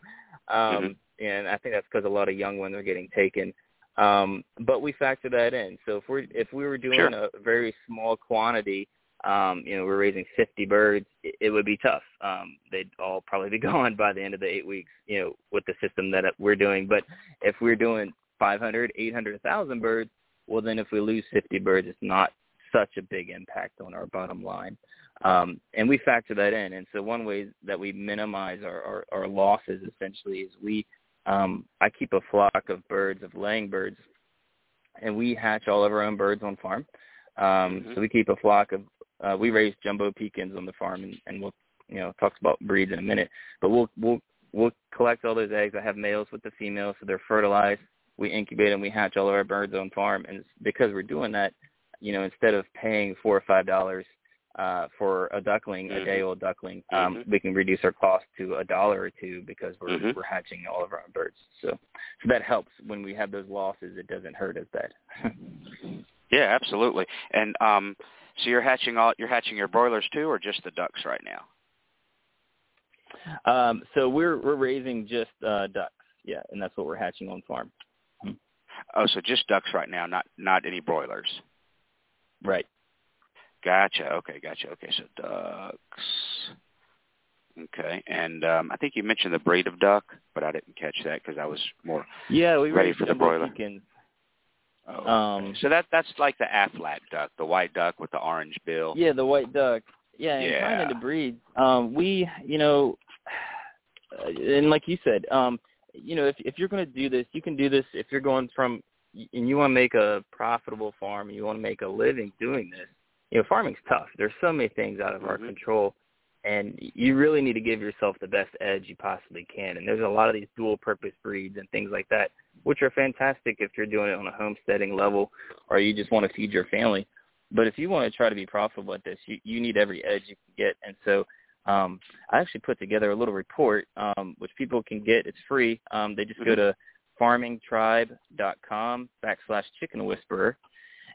Um, And I think that's because a lot of young ones are getting taken. Um, but we factor that in. So if we're if we were doing Sure. a very small quantity, um, you know, we're raising 50 birds, it, it would be tough. Um, they'd all probably be <laughs> gone by the end of the eight weeks, you know, with the system that we're doing. But if we're doing 500, 800, 1,000 birds, well, then if we lose 50 birds, it's not such a big impact on our bottom line. Um, and we factor that in. And so one way that we minimize our, our, our losses essentially is we, um, I keep a flock of birds, of laying birds, and we hatch all of our own birds on farm. Um, Mhm. So we keep a flock of, uh, we raise jumbo Pekins on the farm, and, and we'll, you know, talk about breeds in a minute. But we'll we'll we'll collect all those eggs. I have males with the females, so they're fertilized. We incubate them. We hatch all of our birds on farm, and it's because we're doing that, you know, instead of paying four or five dollars uh, for a duckling, a Mhm. day old duckling, um, Mhm. we can reduce our cost to a dollar or two because we're Mhm. we're hatching all of our own birds. So, so that helps when we have those losses. It doesn't hurt as bad. <laughs> Yeah, absolutely. And um, so you're hatching all you're hatching your broilers too, or just the ducks right now? um, so we're we're raising just uh, ducks, yeah, and that's what we're hatching on farm. Oh, so just ducks right now, not not any broilers. Right. Gotcha. Okay, gotcha. Okay, so ducks. Okay, and um, I think you mentioned the breed of duck, but I didn't catch that because I was more. Yeah, we Ready for the broiler. Pekins. Oh, okay. Um, so that that's like the Aflac duck, the white duck with the orange bill. Yeah, the white duck. Yeah, and Yeah. kind of the breeds. Um, we, you know, and like you said, um, you know, if if you're going to do this, you can do this if you're going from and you want to make a profitable farm, and you want to make a living doing this. You know, farming's tough. There's so many things out of our Mhm. control, and you really need to give yourself the best edge you possibly can. And there's a lot of these dual purpose breeds and things like that, which are fantastic if you're doing it on a homesteading level or you just want to feed your family. But if you want to try to be profitable at this, you, you need every edge you can get. And so um, I actually put together a little report, um, which people can get. It's free. Um, they just go Mhm. to farmingtribe.com backslash chicken whisperer.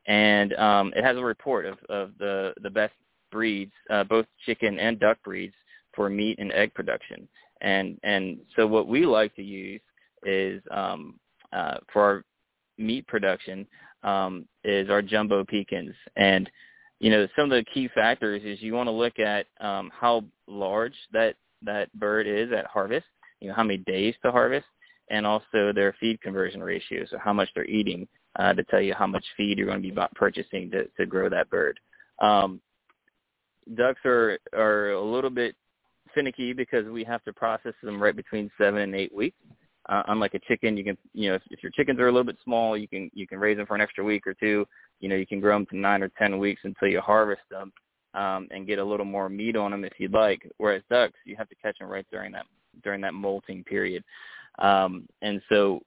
And um, it has a report of, of the, the best breeds, uh, both chicken and duck breeds for meat and egg production. And, and so what we like to use is um, uh, for our meat production um, is our jumbo Pekins. And, you know, some of the key factors is you want to look at um, how large that, that bird is at harvest, you know, how many days to harvest, and also their feed conversion ratio, so how much they're eating uh, to tell you how much feed you're going to be purchasing to, to grow that bird. Um, ducks are, are a little bit finicky because we have to process them right between seven and eight weeks. Uh, unlike a chicken, you can, you know, if, if your chickens are a little bit small, you can you can raise them for an extra week or two. You know, you can grow them to nine or ten weeks until you harvest them um, and get a little more meat on them if you'd like. Whereas ducks, you have to catch them right during that during that molting period, um, and so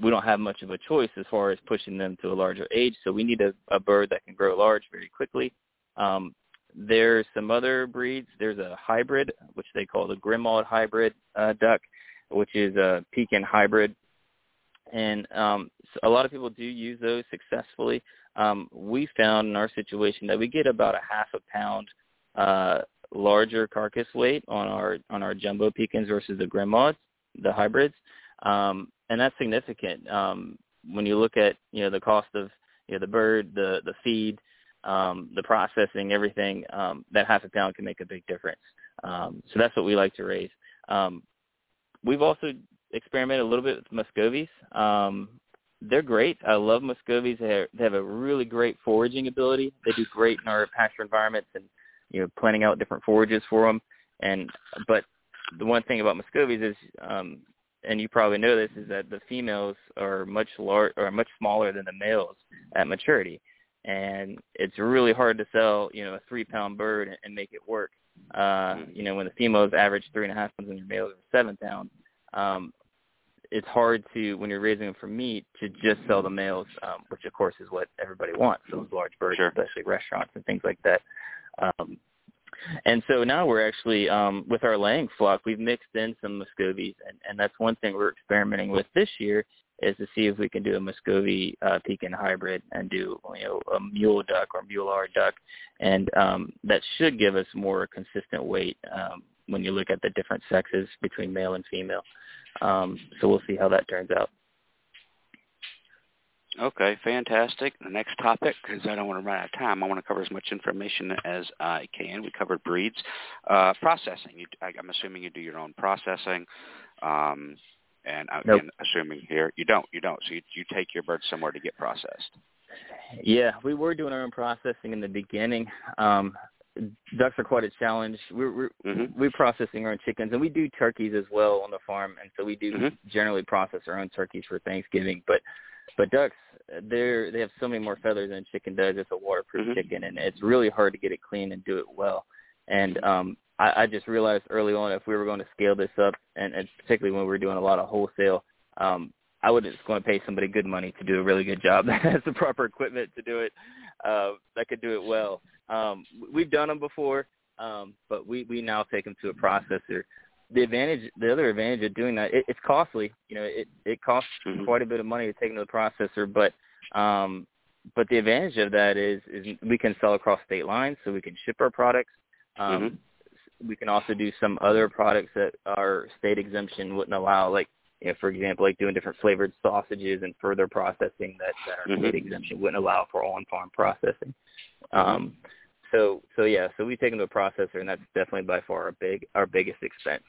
we don't have much of a choice as far as pushing them to a larger age. So we need a, a bird that can grow large very quickly. Um, there's some other breeds. There's a hybrid, which they call the Grimaud hybrid uh, duck, which is a pekin hybrid. And um, so a lot of people do use those successfully. Um, we found in our situation that we get about a half a pound uh, larger carcass weight on our on our jumbo Pekins versus the Grimauds, the hybrids, um, and that's significant. Um, when you look at you know the cost of you know the bird, the the feed, um, the processing, everything, um, that half a pound can make a big difference. Um, so that's what we like to raise. Um, we've also experimented a little bit with Muscovies. Um, they're great. I love Muscovies. They have, they have a really great foraging ability. They do great in our pasture environments and you know planting out different forages for them. And but the one thing about Muscovies is, um, and you probably know this, is that the females are much large or much smaller than the males at maturity and it's really hard to sell, you know, a three pound bird and, and make it work. Uh, you know, when the females average three and a half pounds and your males are seven pounds. Um, it's hard to when you're raising them for meat to just sell the males, um, which of course is what everybody wants. Those large birds, Sure. especially restaurants and things like that. Um, and so now we're actually um, with our laying flock, we've mixed in some Muscovies, and, and that's one thing we're experimenting with this year is to see if we can do a Muscovy uh, Pekin hybrid and do you know a mule duck or a mular duck, and um, that should give us more consistent weight um, when you look at the different sexes between male and female. Um, so we'll see how that turns out. Okay, fantastic. The next topic, because I don't want to run out of time, I want to cover as much information as I can. We covered breeds, uh, processing. You, I, I'm assuming you do your own processing, um, and I- Nope. again, assuming here you don't. You don't. So you, you take your birds somewhere to get processed. Yeah, we were doing our own processing in the beginning. Um, ducks are quite a challenge. We're, we're Mm-hmm. we're processing our own chickens, and we do turkeys as well on the farm, and so we do Mhm. generally process our own turkeys for Thanksgiving. But but ducks, they're they have so many more feathers than a chicken does. It's a waterproof Mhm. chicken, and it's really hard to get it clean and do it well. And um, I, I just realized early on if we were going to scale this up, and, and particularly when we were doing a lot of wholesale, um, I was just going to pay somebody good money to do a really good job <laughs> that has the proper equipment to do it, uh, that could do it well. Um, we've done them before, um, but we, we now take them to a processor. The advantage, the other advantage of doing that, it, it's costly. You know, it it costs Mhm. quite a bit of money to take them to the processor, but um, but the advantage of that is is we can sell across state lines, so we can ship our products. Um, We can also do some other products that our state exemption wouldn't allow, like you know, for example, like doing different flavored sausages and further processing that, that our Mhm. state exemption wouldn't allow for on-farm processing. Um, so so yeah, so we take them to a processor, and that's definitely by far our big our biggest expense.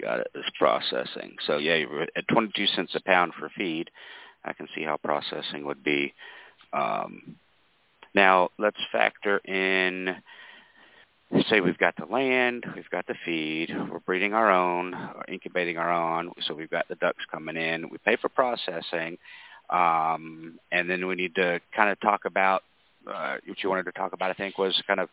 Got it. This processing. So yeah, at 22 cents a pound for feed. I can see how processing would be. Um, now let's factor in. Say we've got the land, we've got the feed, we're breeding our own, or incubating our own. So we've got the ducks coming in. We pay for processing, um, and then we need to kind of talk about uh, what you wanted to talk about. I think was kind of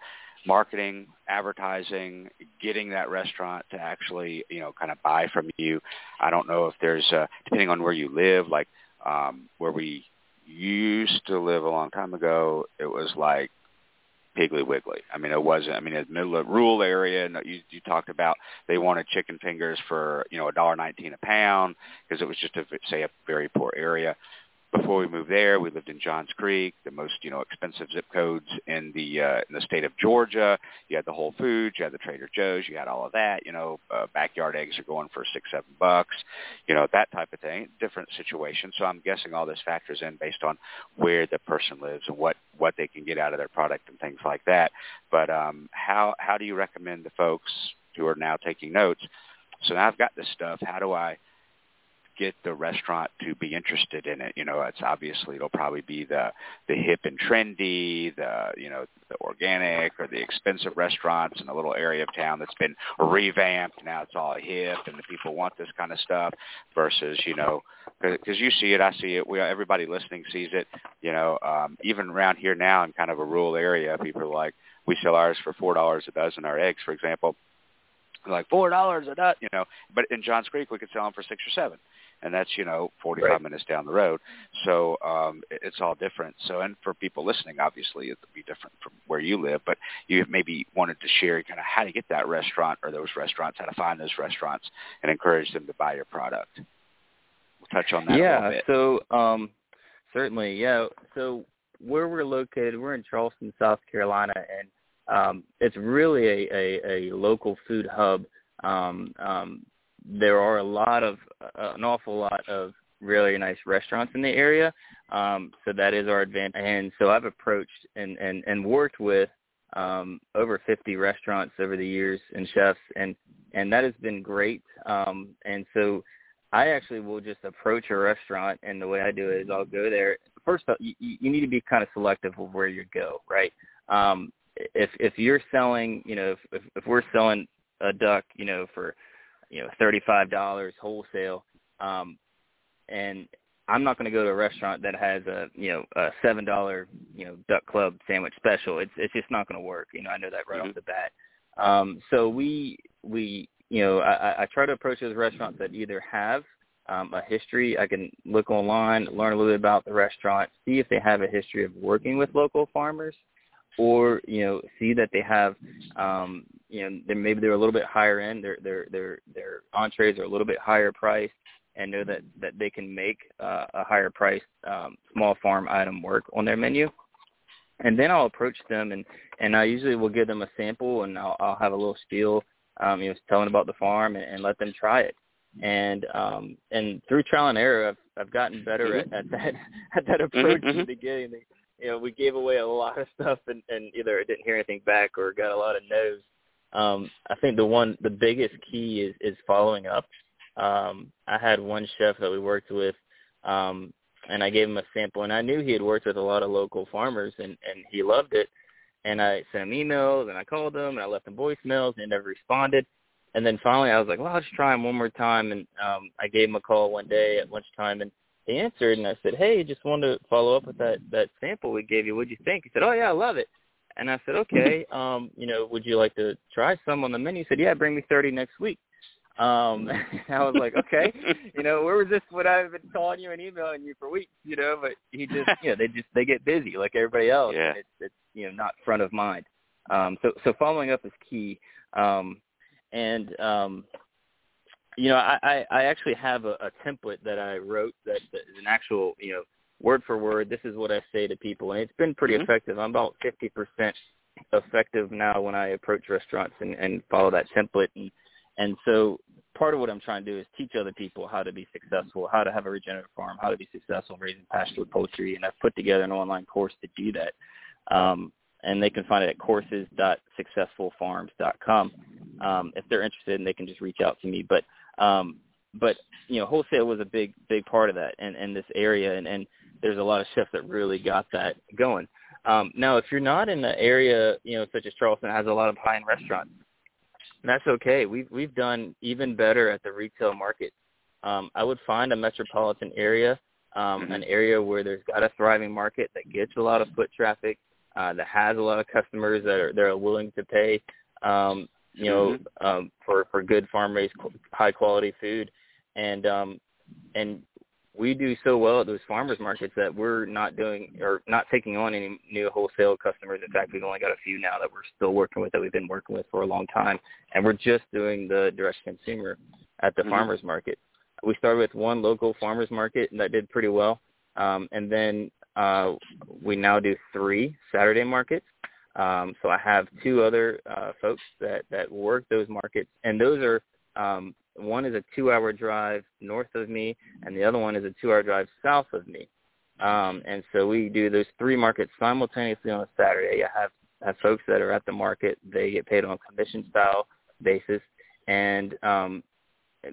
marketing, advertising, getting that restaurant to actually, you know, kind of buy from you. I don't know if there's, uh, depending on where you live, like um, where we used to live a long time ago, it was like Piggly Wiggly. I mean, it wasn't. I mean, the middle of rural area, and you you talked about they wanted chicken fingers for you know a dollar nineteen a pound because it was just a say a very poor area before we moved there, we lived in Johns Creek, the most you know expensive zip codes in the uh, in the state of Georgia. You had the Whole Foods, you had the Trader Joe's, you had all of that. You know, uh, backyard eggs are going for six, seven bucks. You know that type of thing. Different situation. So I'm guessing all this factors in based on where the person lives and what what they can get out of their product and things like that. But um, how how do you recommend the folks who are now taking notes? So now I've got this stuff. How do I get the restaurant to be interested in it. You know, it's obviously it'll probably be the the hip and trendy, the you know the organic or the expensive restaurants in a little area of town that's been revamped. Now it's all hip and the people want this kind of stuff. Versus you know because you see it, I see it. We everybody listening sees it. You know, um, even around here now in kind of a rural area, people are like, we sell ours for four dollars a dozen. Our eggs, for example, like four dollars a dozen. You know, but in Johns Creek we could sell them for six or seven and that's you know 45 Right. minutes down the road. So um, it- it's all different. So and for people listening, obviously it'll be different from where you live, but you maybe wanted to share kind of how to get that restaurant or those restaurants, how to find those restaurants, and encourage them to buy your product. We'll touch on that a yeah, little bit. so um, certainly, yeah. So where we're located, we're in Charleston, South Carolina, and um, it's really a, a, a local food hub. Um, um, there are a lot of uh, an awful lot of really nice restaurants in the area, um, so that is our advantage. And so I've approached and and, and worked with um, over 50 restaurants over the years and chefs, and and that has been great. Um, and so I actually will just approach a restaurant, and the way I do it is I'll go there. First, off, you, you need to be kind of selective of where you go, right? Um, if if you're selling, you know, if, if if we're selling a duck, you know, for you know thirty five dollars wholesale, um, and I'm not going to go to a restaurant that has a you know a seven dollar you know duck club sandwich special. It's it's just not going to work. You know, I know that right Mhm. off the bat. Um, so we we you know, I, I try to approach those restaurants that either have um, a history. I can look online, learn a little bit about the restaurant, see if they have a history of working with local farmers, or you know, see that they have, um, you know, they, maybe they're a little bit higher end. Their their their their entrees are a little bit higher priced, and know that that they can make uh, a higher priced um, small farm item work on their menu. And then I'll approach them, and and I usually will give them a sample, and I'll, I'll have a little spiel, um, you know, telling about the farm, and, and let them try it and um and through trial and error I've I've gotten better mm-hmm. at, at that <laughs> at that approach mm-hmm. in the beginning. You know, we gave away a lot of <laughs> stuff and and either didn't hear anything back or got a lot of no's. Um I think the one the biggest key is is following up. Um I had one chef that we worked with um and I gave him a sample and I knew he had worked with a lot of local farmers and and he loved it and I sent him emails and I called him and I left him voicemails and he never responded and then finally, I was like, well, I'll just try him one more time. And um, I gave him a call one day at lunchtime, and answered. And I said, hey, just wanted to follow up with that that sample we gave you. What'd you think? He said, oh yeah, I love it. And I said, okay, <laughs> um, you know, would you like to try some on the menu? He said, yeah, bring me 30 next week. Um, <laughs> I was like, okay, <laughs> you know, where was this? What I've been calling you and emailing you for weeks, you know, but he just, you know, they just they get busy like everybody else. Yeah. It's, it's you know not front of mind. Um, so so following up is key. Um, and um, you know, I, I, I actually have a, a template that I wrote that, that is an actual, you know, word for word. This is what I say to people, and it's been pretty mm-hmm. effective. I'm about 50% effective now when I approach restaurants and, and follow that template. And and so part of what I'm trying to do is teach other people how to be successful, how to have a regenerative farm, how to be successful in raising pasture poultry, and I've put together an online course to do that. Um, and they can find it at courses.successfulfarms.com. Um, if they're interested, and they can just reach out to me. But um, but you know, wholesale was a big big part of that, and and this area, and and there's a lot of chefs that really got that going. Um, now, if you're not in the area, you know, such as Charleston has a lot of high-end restaurants, that's okay. We've we've done even better at the retail market. Um, I would find a metropolitan area, um, mm-hmm. an area where there's got a thriving market that gets a lot of foot traffic, uh, that has a lot of customers that are that are willing to pay, um, you know, mm-hmm. um, for for good farm raised high quality food, and um, and we do so well at those farmers markets that we're not doing or not taking on any new wholesale customers. In fact, we've only got a few now that we're still working with that we've been working with for a long time, and we're just doing the direct consumer at the mm-hmm. farmers market. We started with one local farmers market and that did pretty well, um, and then uh, we now do three Saturday markets. Um, so I have two other uh, folks that that work those markets, and those are um, one is a two-hour drive north of me, and the other one is a two-hour drive south of me. Um, and so we do those three markets simultaneously on a Saturday. I have have folks that are at the market; they get paid on a commission style basis, and um,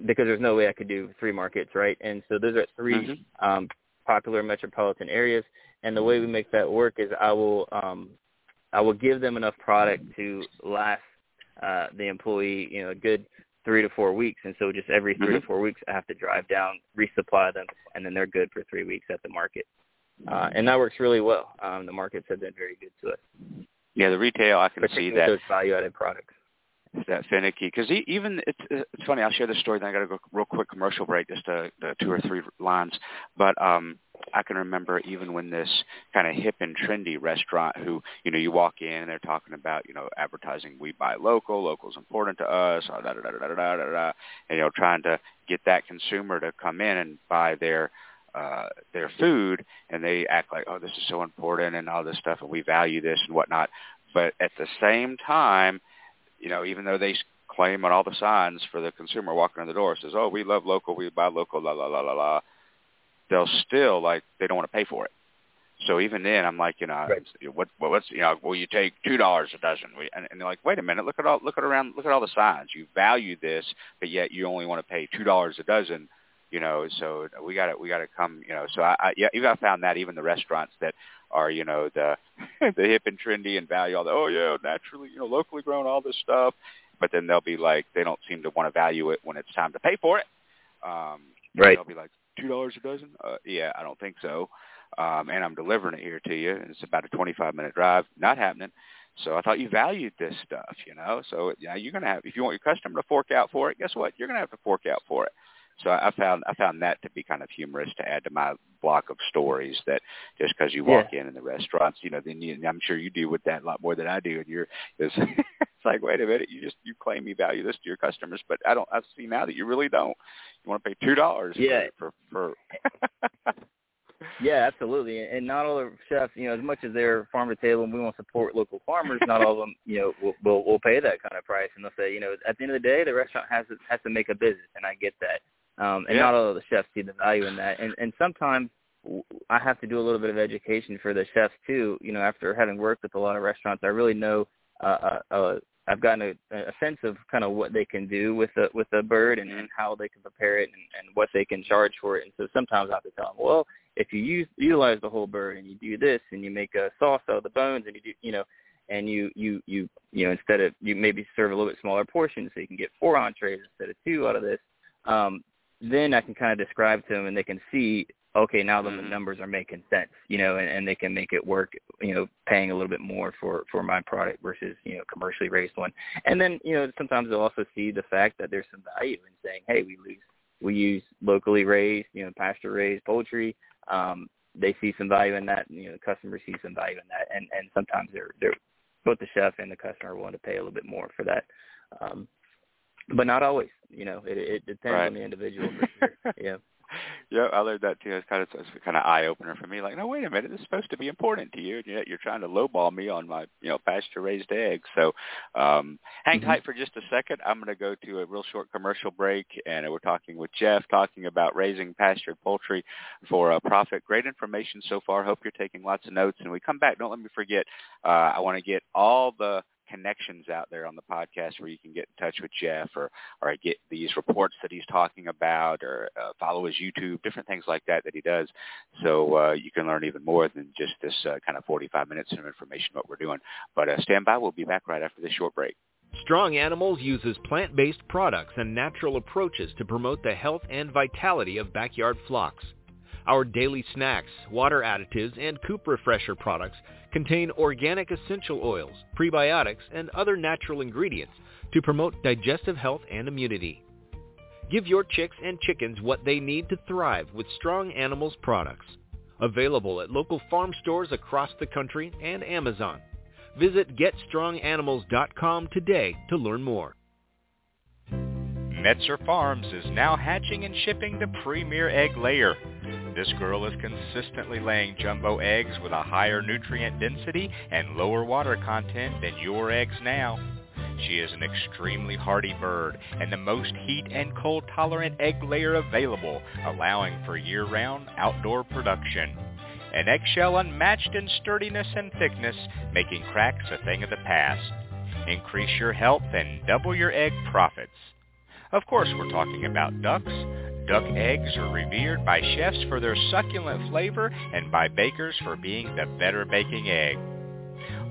because there's no way I could do three markets, right? And so those are 3 mm-hmm. um, popular metropolitan areas. And the way we make that work is I will um, I will give them enough product to last uh, the employee, you know, a good three to four weeks. And so just every 3 mm-hmm. to four weeks, I have to drive down, resupply them, and then they're good for three weeks at the market. Uh, and that works really well. Um, the markets have been very good to us. Yeah, the retail I can see that those value-added products that finicky because even it's, it's funny. I'll share this story. Then I got to go real quick commercial break, just the, the two or three lines. But um, I can remember even when this kind of hip and trendy restaurant, who you know, you walk in and they're talking about you know advertising. We buy local. Local's important to us. Da da da da da da da. da and you know, trying to get that consumer to come in and buy their uh, their food, and they act like, oh, this is so important and all this stuff, and we value this and whatnot. But at the same time, you know, even though they claim on all the signs for the consumer walking in the door says, "Oh, we love local, we buy local, la la la la la," they'll still like they don't want to pay for it. So even then, I'm like, you know, right. what, what, what's, you know, will you take two dollars a dozen? We, and, and they're like, wait a minute, look at all, look at around, look at all the signs. You value this, but yet you only want to pay two dollars a dozen. You know, so we got to, we got to come. You know, so I, I yeah, you got found that even the restaurants that are you know the <laughs> the hip and trendy and value all the oh yeah naturally you know locally grown all this stuff but then they'll be like they don't seem to want to value it when it's time to pay for it um right they'll be like two dollars a dozen uh, yeah i don't think so um and i'm delivering it here to you and it's about a twenty five minute drive not happening So I thought you valued this stuff, you know. So yeah, you're gonna have if you want your customer to fork out for it, guess what? You're gonna have to fork out for it. So I found I found that to be kind of humorous to add to my block of stories that just because you walk Yeah. in in the restaurants, you know, then you, I'm sure you deal with that a lot more than I do. And you're it's, <laughs> it's like, wait a minute, you just you claim you value this to your customers, but I don't. I see now that you really don't. You want to pay two dollars Yeah. for for. for <laughs> Yeah, absolutely. And not all the chefs, you know, as much as they're farm to table and we want to support local farmers, not all of them, you know, will, will will pay that kind of price. And they'll say, you know, at the end of the day, the restaurant has to has to make a business, and I get that. Um, and Yeah. not all of the chefs see the value in that. And and sometimes I have to do a little bit of education for the chefs too. You know, after having worked with a lot of restaurants, I really know. Uh, uh, uh, I've gotten a, a sense of kind of what they can do with a with a bird and, and how they can prepare it and, and what they can charge for it. And so sometimes I have to tell them, well, if you use utilize the whole bird and you do this and you make a sauce out of the bones and you do you know and you you you you know instead of you maybe serve a little bit smaller portion so you can get four entrees instead of two out of this um then I can kind of describe to them and they can see okay now the Mhm. numbers are making sense you know and, and they can make it work you know paying a little bit more for for my product versus you know commercially raised one and then you know sometimes they'll also see the fact that there's some value in saying hey we lose we use locally raised you know pasture raised poultry um, they see some value in that. And, you know, the customer sees some value in that, and and sometimes they're they're both the chef and the customer are willing to pay a little bit more for that. Um, but not always. You know, it it depends Right. on the individual. For sure. <laughs> Yeah. Yeah, I learned that too. It's kind of it's kind of eye opener for me. Like, no, wait a minute, this is supposed to be important to you, and yet you're trying to lowball me on my, you know, pasture raised eggs. So, um, hang Mhm. tight for just a second. I'm going to go to a real short commercial break, and we're talking with Jeff, talking about raising pastured poultry for a profit. Great information so far. Hope you're taking lots of notes. And we come back, don't let me forget. Uh, I want to get all the connections out there on the podcast where you can get in touch with Jeff or or get these reports that he's talking about or uh, follow his YouTube, different things like that that he does. So uh, you can learn even more than just this uh, kind of 45 minutes of information what we're doing. But uh, stand by. We'll be back right after this short break. Strong Animals uses plant-based products and natural approaches to promote the health and vitality of backyard flocks. Our daily snacks, water additives, and coop refresher products contain organic essential oils, prebiotics, and other natural ingredients to promote digestive health and immunity. Give your chicks and chickens what they need to thrive with Strong Animals products. Available at local farm stores across the country and Amazon. Visit GetStrongAnimals.com today to learn more. Metzer Farms is now hatching and shipping the premier egg layer. This girl is consistently laying jumbo eggs with a higher nutrient density and lower water content than your eggs now. She is an extremely hardy bird and the most heat and cold tolerant egg layer available, allowing for year-round outdoor production. An eggshell unmatched in sturdiness and thickness, making cracks a thing of the past. Increase your health and double your egg profits. Of course, we're talking about ducks. Duck eggs are revered by chefs for their succulent flavor and by bakers for being the better baking egg.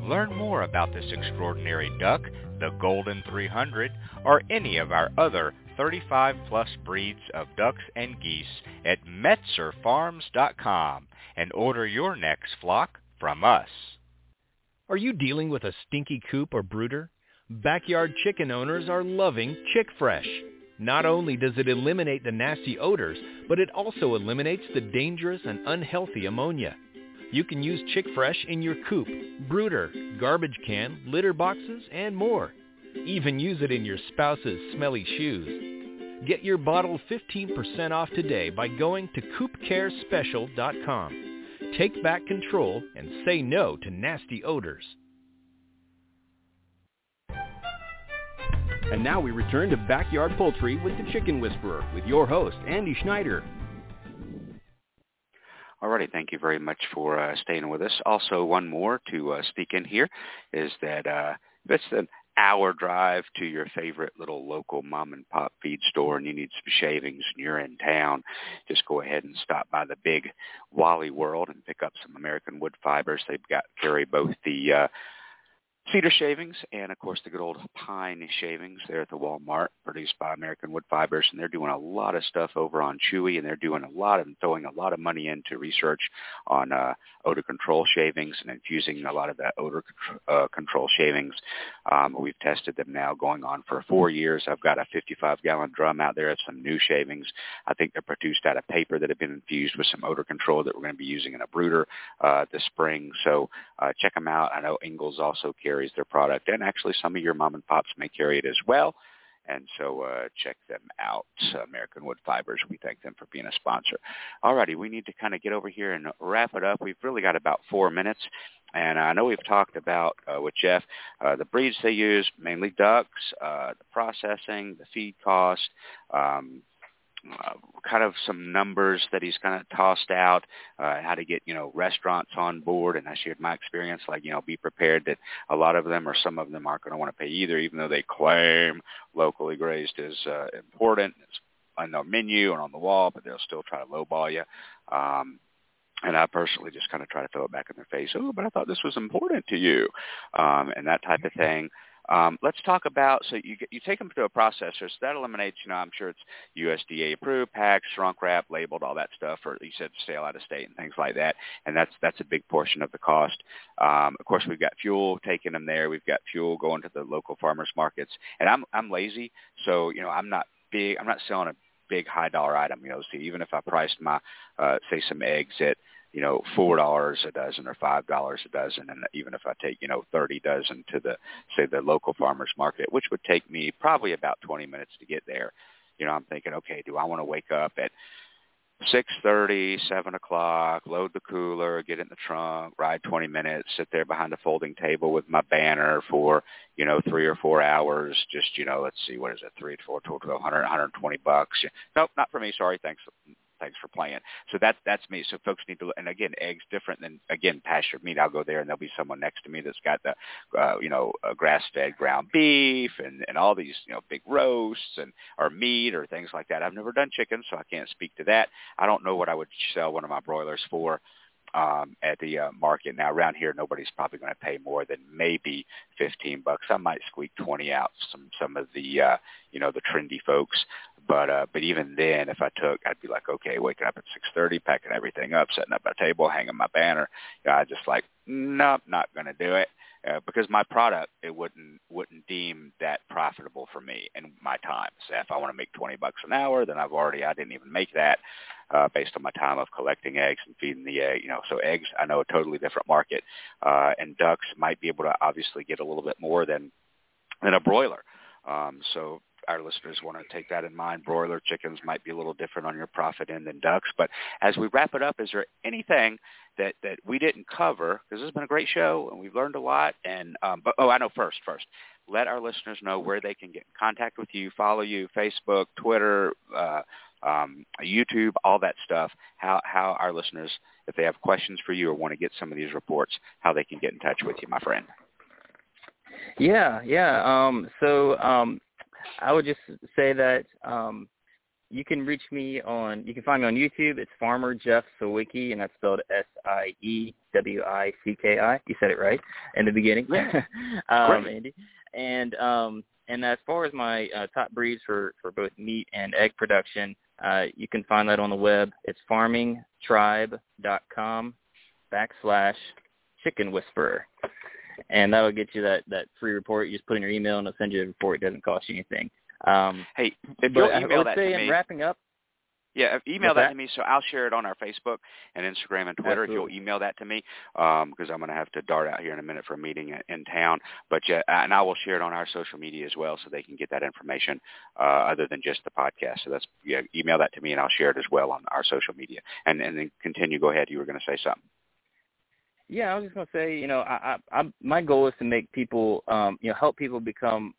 Learn more about this extraordinary duck, the Golden 300, or any of our other 35 plus breeds of ducks and geese at metzerfarms.com and order your next flock from us. Are you dealing with a stinky coop or brooder? Backyard chicken owners are loving Chick Fresh. Not only does it eliminate the nasty odors, but it also eliminates the dangerous and unhealthy ammonia. You can use Chick Fresh in your coop, brooder, garbage can, litter boxes, and more. Even use it in your spouse's smelly shoes. Get your bottle 15% off today by going to coopcarespecial.com. Take back control and say no to nasty odors. And now we return to Backyard Poultry with the Chicken Whisperer with your host, Andy Schneider. Alrighty, thank you very much for uh, staying with us. Also, one more to uh, speak in here is that uh, it's an hour drive to your favorite little local mom and pop feed store and you need some shavings and you're in town, just go ahead and stop by the big Wally World and pick up some American wood fibers. They've got carry both the uh, cedar shavings and of course the good old pine shavings there at the Walmart produced by American Wood Fibers and they're doing a lot of stuff over on Chewy and they're doing a lot of throwing a lot of money into research on uh, odor control shavings and infusing a lot of that odor uh, control shavings. Um, we've tested them now going on for four years. I've got a 55 gallon drum out there of some new shavings. I think they're produced out of paper that have been infused with some odor control that we're going to be using in a brooder uh, this spring. So uh, check them out. I know Ingles also carries their product, and actually some of your mom and pops may carry it as well. And so uh, check them out, American Wood Fibers. We thank them for being a sponsor. Alrighty, we need to kind of get over here and wrap it up. We've really got about four minutes. And I know we've talked about uh, with Jeff uh, the breeds they use, mainly ducks, uh, the processing, the feed cost, um, kind of some numbers that he's kind of tossed out, uh, how to get, you know, restaurants on board. And I shared my experience, like, you know, be prepared that a lot of them or some of them aren't going to want to pay either, even though they claim locally grazed is uh, important. It's on their menu and on the wall, but they'll still try to lowball you. Um, and I personally just kind of try to throw it back in their face. Oh, but I thought this was important to you, um, and that type of thing. Um, let's talk about so you you take them to a processor. So that eliminates, you know, I'm sure it's USDA approved, packed, shrunk wrap, labeled, all that stuff, or you said sale out of state and things like that. And that's that's a big portion of the cost. Um, of course, we've got fuel taking them there. We've got fuel going to the local farmers markets. And I'm I'm lazy, so you know I'm not big. I'm not selling a big high dollar item. You know, see, even if I priced my uh, say some eggs at you know, four dollars a dozen or five dollars a dozen, and even if I take you know thirty dozen to the say the local farmers market, which would take me probably about twenty minutes to get there, you know, I'm thinking, okay, do I want to wake up at six thirty, seven o'clock, load the cooler, get in the trunk, ride twenty minutes, sit there behind a folding table with my banner for, you know, three or four hours, just, you know, let's see, what is it, three, four, twelve, twelve hundred, hundred and twenty bucks. Nope, not for me, sorry, thanks thanks for playing. So that's that's me. So folks need to, and again, eggs different than again pastured meat. I'll go there and there'll be someone next to me that's got the, uh, you know, uh, grass-fed ground beef and and all these you know big roasts and or meat or things like that. I've never done chicken, so I can't speak to that. I don't know what I would sell one of my broilers for um, at the uh, market. Now around here, nobody's probably going to pay more than maybe fifteen bucks. I might squeak twenty out some some of the uh, you know the trendy folks. But uh, but even then, if I took, I'd be like, okay, waking up at six thirty, packing everything up, setting up a table, hanging my banner. You know, I just like, nope, not going to do it. Uh, because my product it wouldn't wouldn't deem that profitable for me and my time. So if I want to make twenty bucks an hour, then I've already I didn't even make that uh, based on my time of collecting eggs and feeding the egg. You know, so eggs I know a totally different market, uh, and ducks might be able to obviously get a little bit more than than a broiler. Um, so our listeners want to take that in mind. Broiler chickens might be a little different on your profit end than ducks. But as we wrap it up, is there anything that that we didn't cover? Because this has been a great show and we've learned a lot. And um, but oh, I know first, first, let our listeners know where they can get in contact with you, follow you, Facebook, Twitter. Uh, um, YouTube, all that stuff, how, how our listeners, if they have questions for you or want to get some of these reports, how they can get in touch with you, my friend. Yeah, yeah. Um, so um, I would just say that um, you can reach me on, you can find me on YouTube. It's Farmer Jeff Siewicki, and that's spelled S-I-E-W-I-C-K-I. You said it right in the beginning, <laughs> um, Andy. And um, and as far as my uh, top breeds for, for both meat and egg production, uh, you can find that on the web. It's farmingtribe.com backslash chicken whisperer and that'll get you that that free report. You just put in your email and it'll send you the report. It doesn't cost you anything. Um, hey, if you'll email that to me, wrapping up. Yeah, email that, that, to me. So I'll share it on our Facebook and Instagram and Twitter. Absolutely. If you'll email that to me, um, because I'm going to have to dart out here in a minute for a meeting in, in town. But yeah, and I will share it on our social media as well, so they can get that information uh, other than just the podcast. So that's yeah, email that to me, and I'll share it as well on our social media. And and then continue. Go ahead. You were going to say something. Yeah, I was just gonna say, you know, I, I, I my goal is to make people, um, you know, help people become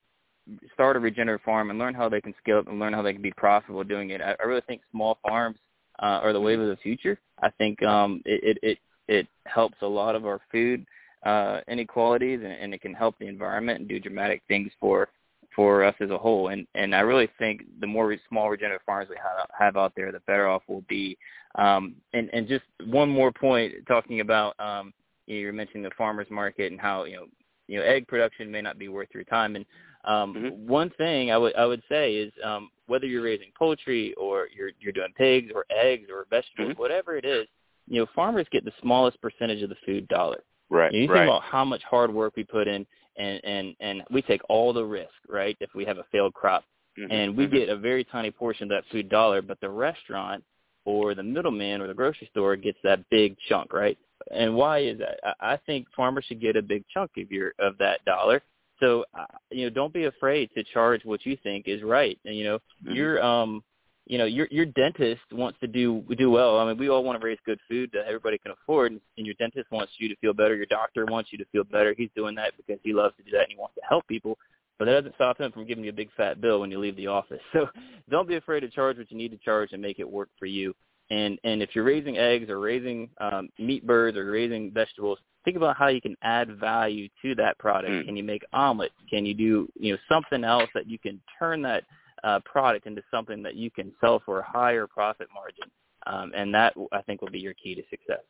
start a regenerative farm and learn how they can scale up and learn how they can be profitable doing it. I, I really think small farms uh, are the wave of the future. I think um, it, it it it helps a lot of our food uh, inequalities and, and it can help the environment and do dramatic things for for us as a whole. And and I really think the more small regenerative farms we have, have out there, the better off we'll be. Um, and and just one more point, talking about um, you were mentioning the farmers market and how you know you know, egg production may not be worth your time. And um, Mhm. one thing I would I would say is um, whether you're raising poultry or you're you're doing pigs or eggs or vegetables, Mhm. whatever it is, you know, farmers get the smallest percentage of the food dollar. Right. You, know, you right. think about how much hard work we put in, and and and we take all the risk, right? If we have a failed crop, Mhm, and we mhm. get a very tiny portion of that food dollar, but the restaurant or the middleman or the grocery store gets that big chunk, right? And why is that? I, I think farmers should get a big chunk of your of that dollar. So uh, you know, don't be afraid to charge what you think is right. And you know, Mhm. your um, you know, your your dentist wants to do do well. I mean, we all want to raise good food that everybody can afford, and, and your dentist wants you to feel better. Your doctor wants you to feel better. He's doing that because he loves to do that and he wants to help people. But that doesn't stop him from giving you a big fat bill when you leave the office. <laughs> So don't be afraid to charge what you need to charge and make it work for you. And and if you're raising eggs or raising um, meat birds or raising vegetables, think about how you can add value to that product. Mm. Can you make omelets? Can you do you know something else that you can turn that uh, product into something that you can sell for a higher profit margin? Um, and that I think will be your key to success.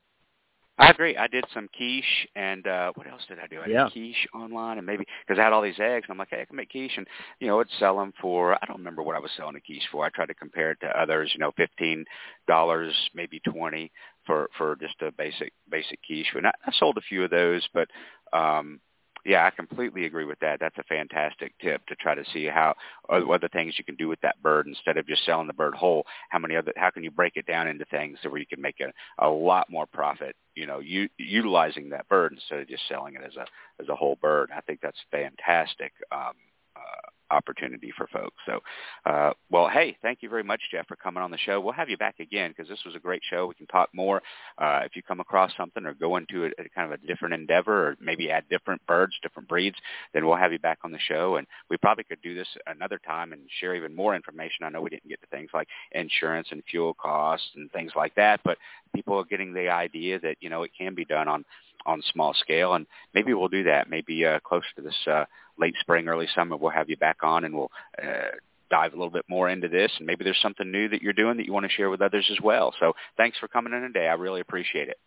I agree. I did some quiche and uh what else did I do? I Yeah. did quiche online and maybe because I had all these eggs and I'm like, hey, I can make quiche and you know, I'd sell them for I don't remember what I was selling a quiche for. I tried to compare it to others, you know, fifteen dollars, maybe twenty for for just a basic basic quiche. And I, I sold a few of those, but um yeah, I completely agree with that. That's a fantastic tip to try to see how other things you can do with that bird instead of just selling the bird whole. How many other how can you break it down into things where you can make a, a lot more profit, you know, u- utilizing that bird instead of just selling it as a as a whole bird. I think that's fantastic um uh opportunity for folks. So, uh, well, hey, thank you very much, Jeff, for coming on the show. We'll have you back again because this was a great show. We can talk more uh, if you come across something or go into a, a kind of a different endeavor or maybe add different birds, different breeds, then we'll have you back on the show. And we probably could do this another time and share even more information. I know we didn't get to things like insurance and fuel costs and things like that, but people are getting the idea that, you know, it can be done on on small scale and maybe we'll do that maybe uh closer to this uh late spring early summer we'll have you back on and we'll uh dive a little bit more into this and maybe there's something new that you're doing that you want to share with others as well so thanks for coming in today i really appreciate it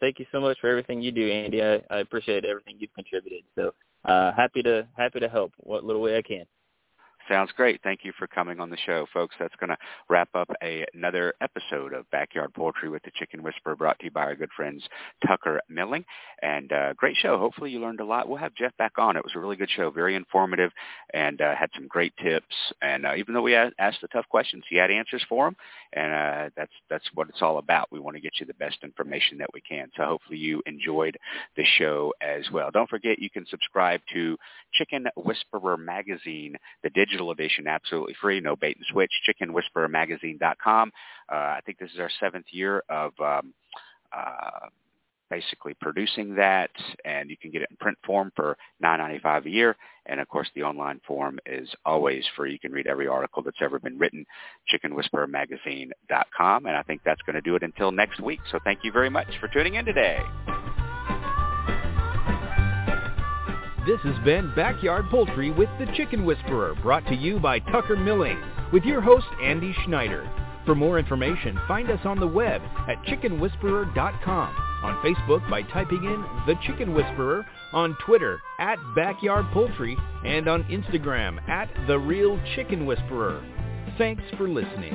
Thank you so much for everything you do, Andy. I, I appreciate everything you've contributed. So uh, happy to happy to help what little way I can. Sounds great. Thank you for coming on the show, folks. That's going to wrap up a, another episode of Backyard Poultry with the Chicken Whisperer brought to you by our good friends Tucker Milling. And uh, great show. Hopefully you learned a lot. We'll have Jeff back on. It was a really good show, very informative, and uh, had some great tips. And uh, even though we asked the tough questions, he had answers for them. And uh, that's that's what it's all about. We want to get you the best information that we can. So hopefully you enjoyed the show as well. Don't forget you can subscribe to Chicken Whisperer Magazine, the digital edition, absolutely free, no bait and switch, chickenwhisperermagazine.com. Uh, I think this is our seventh year of um, uh, basically producing that, and you can get it in print form for $9.95 a year. And of course, the online form is always free. You can read every article that's ever been written, chickenwhisperermagazine.com. And I think that's going to do it until next week. So thank you very much for tuning in today. This has been Backyard Poultry with the Chicken Whisperer, brought to you by Tucker Milling, with your host Andy Schneider. For more information, find us on the web at chickenwhisperer.com, on Facebook by typing in The Chicken Whisperer, on Twitter at Backyard Poultry, and on Instagram at The Real Chicken Whisperer. Thanks for listening.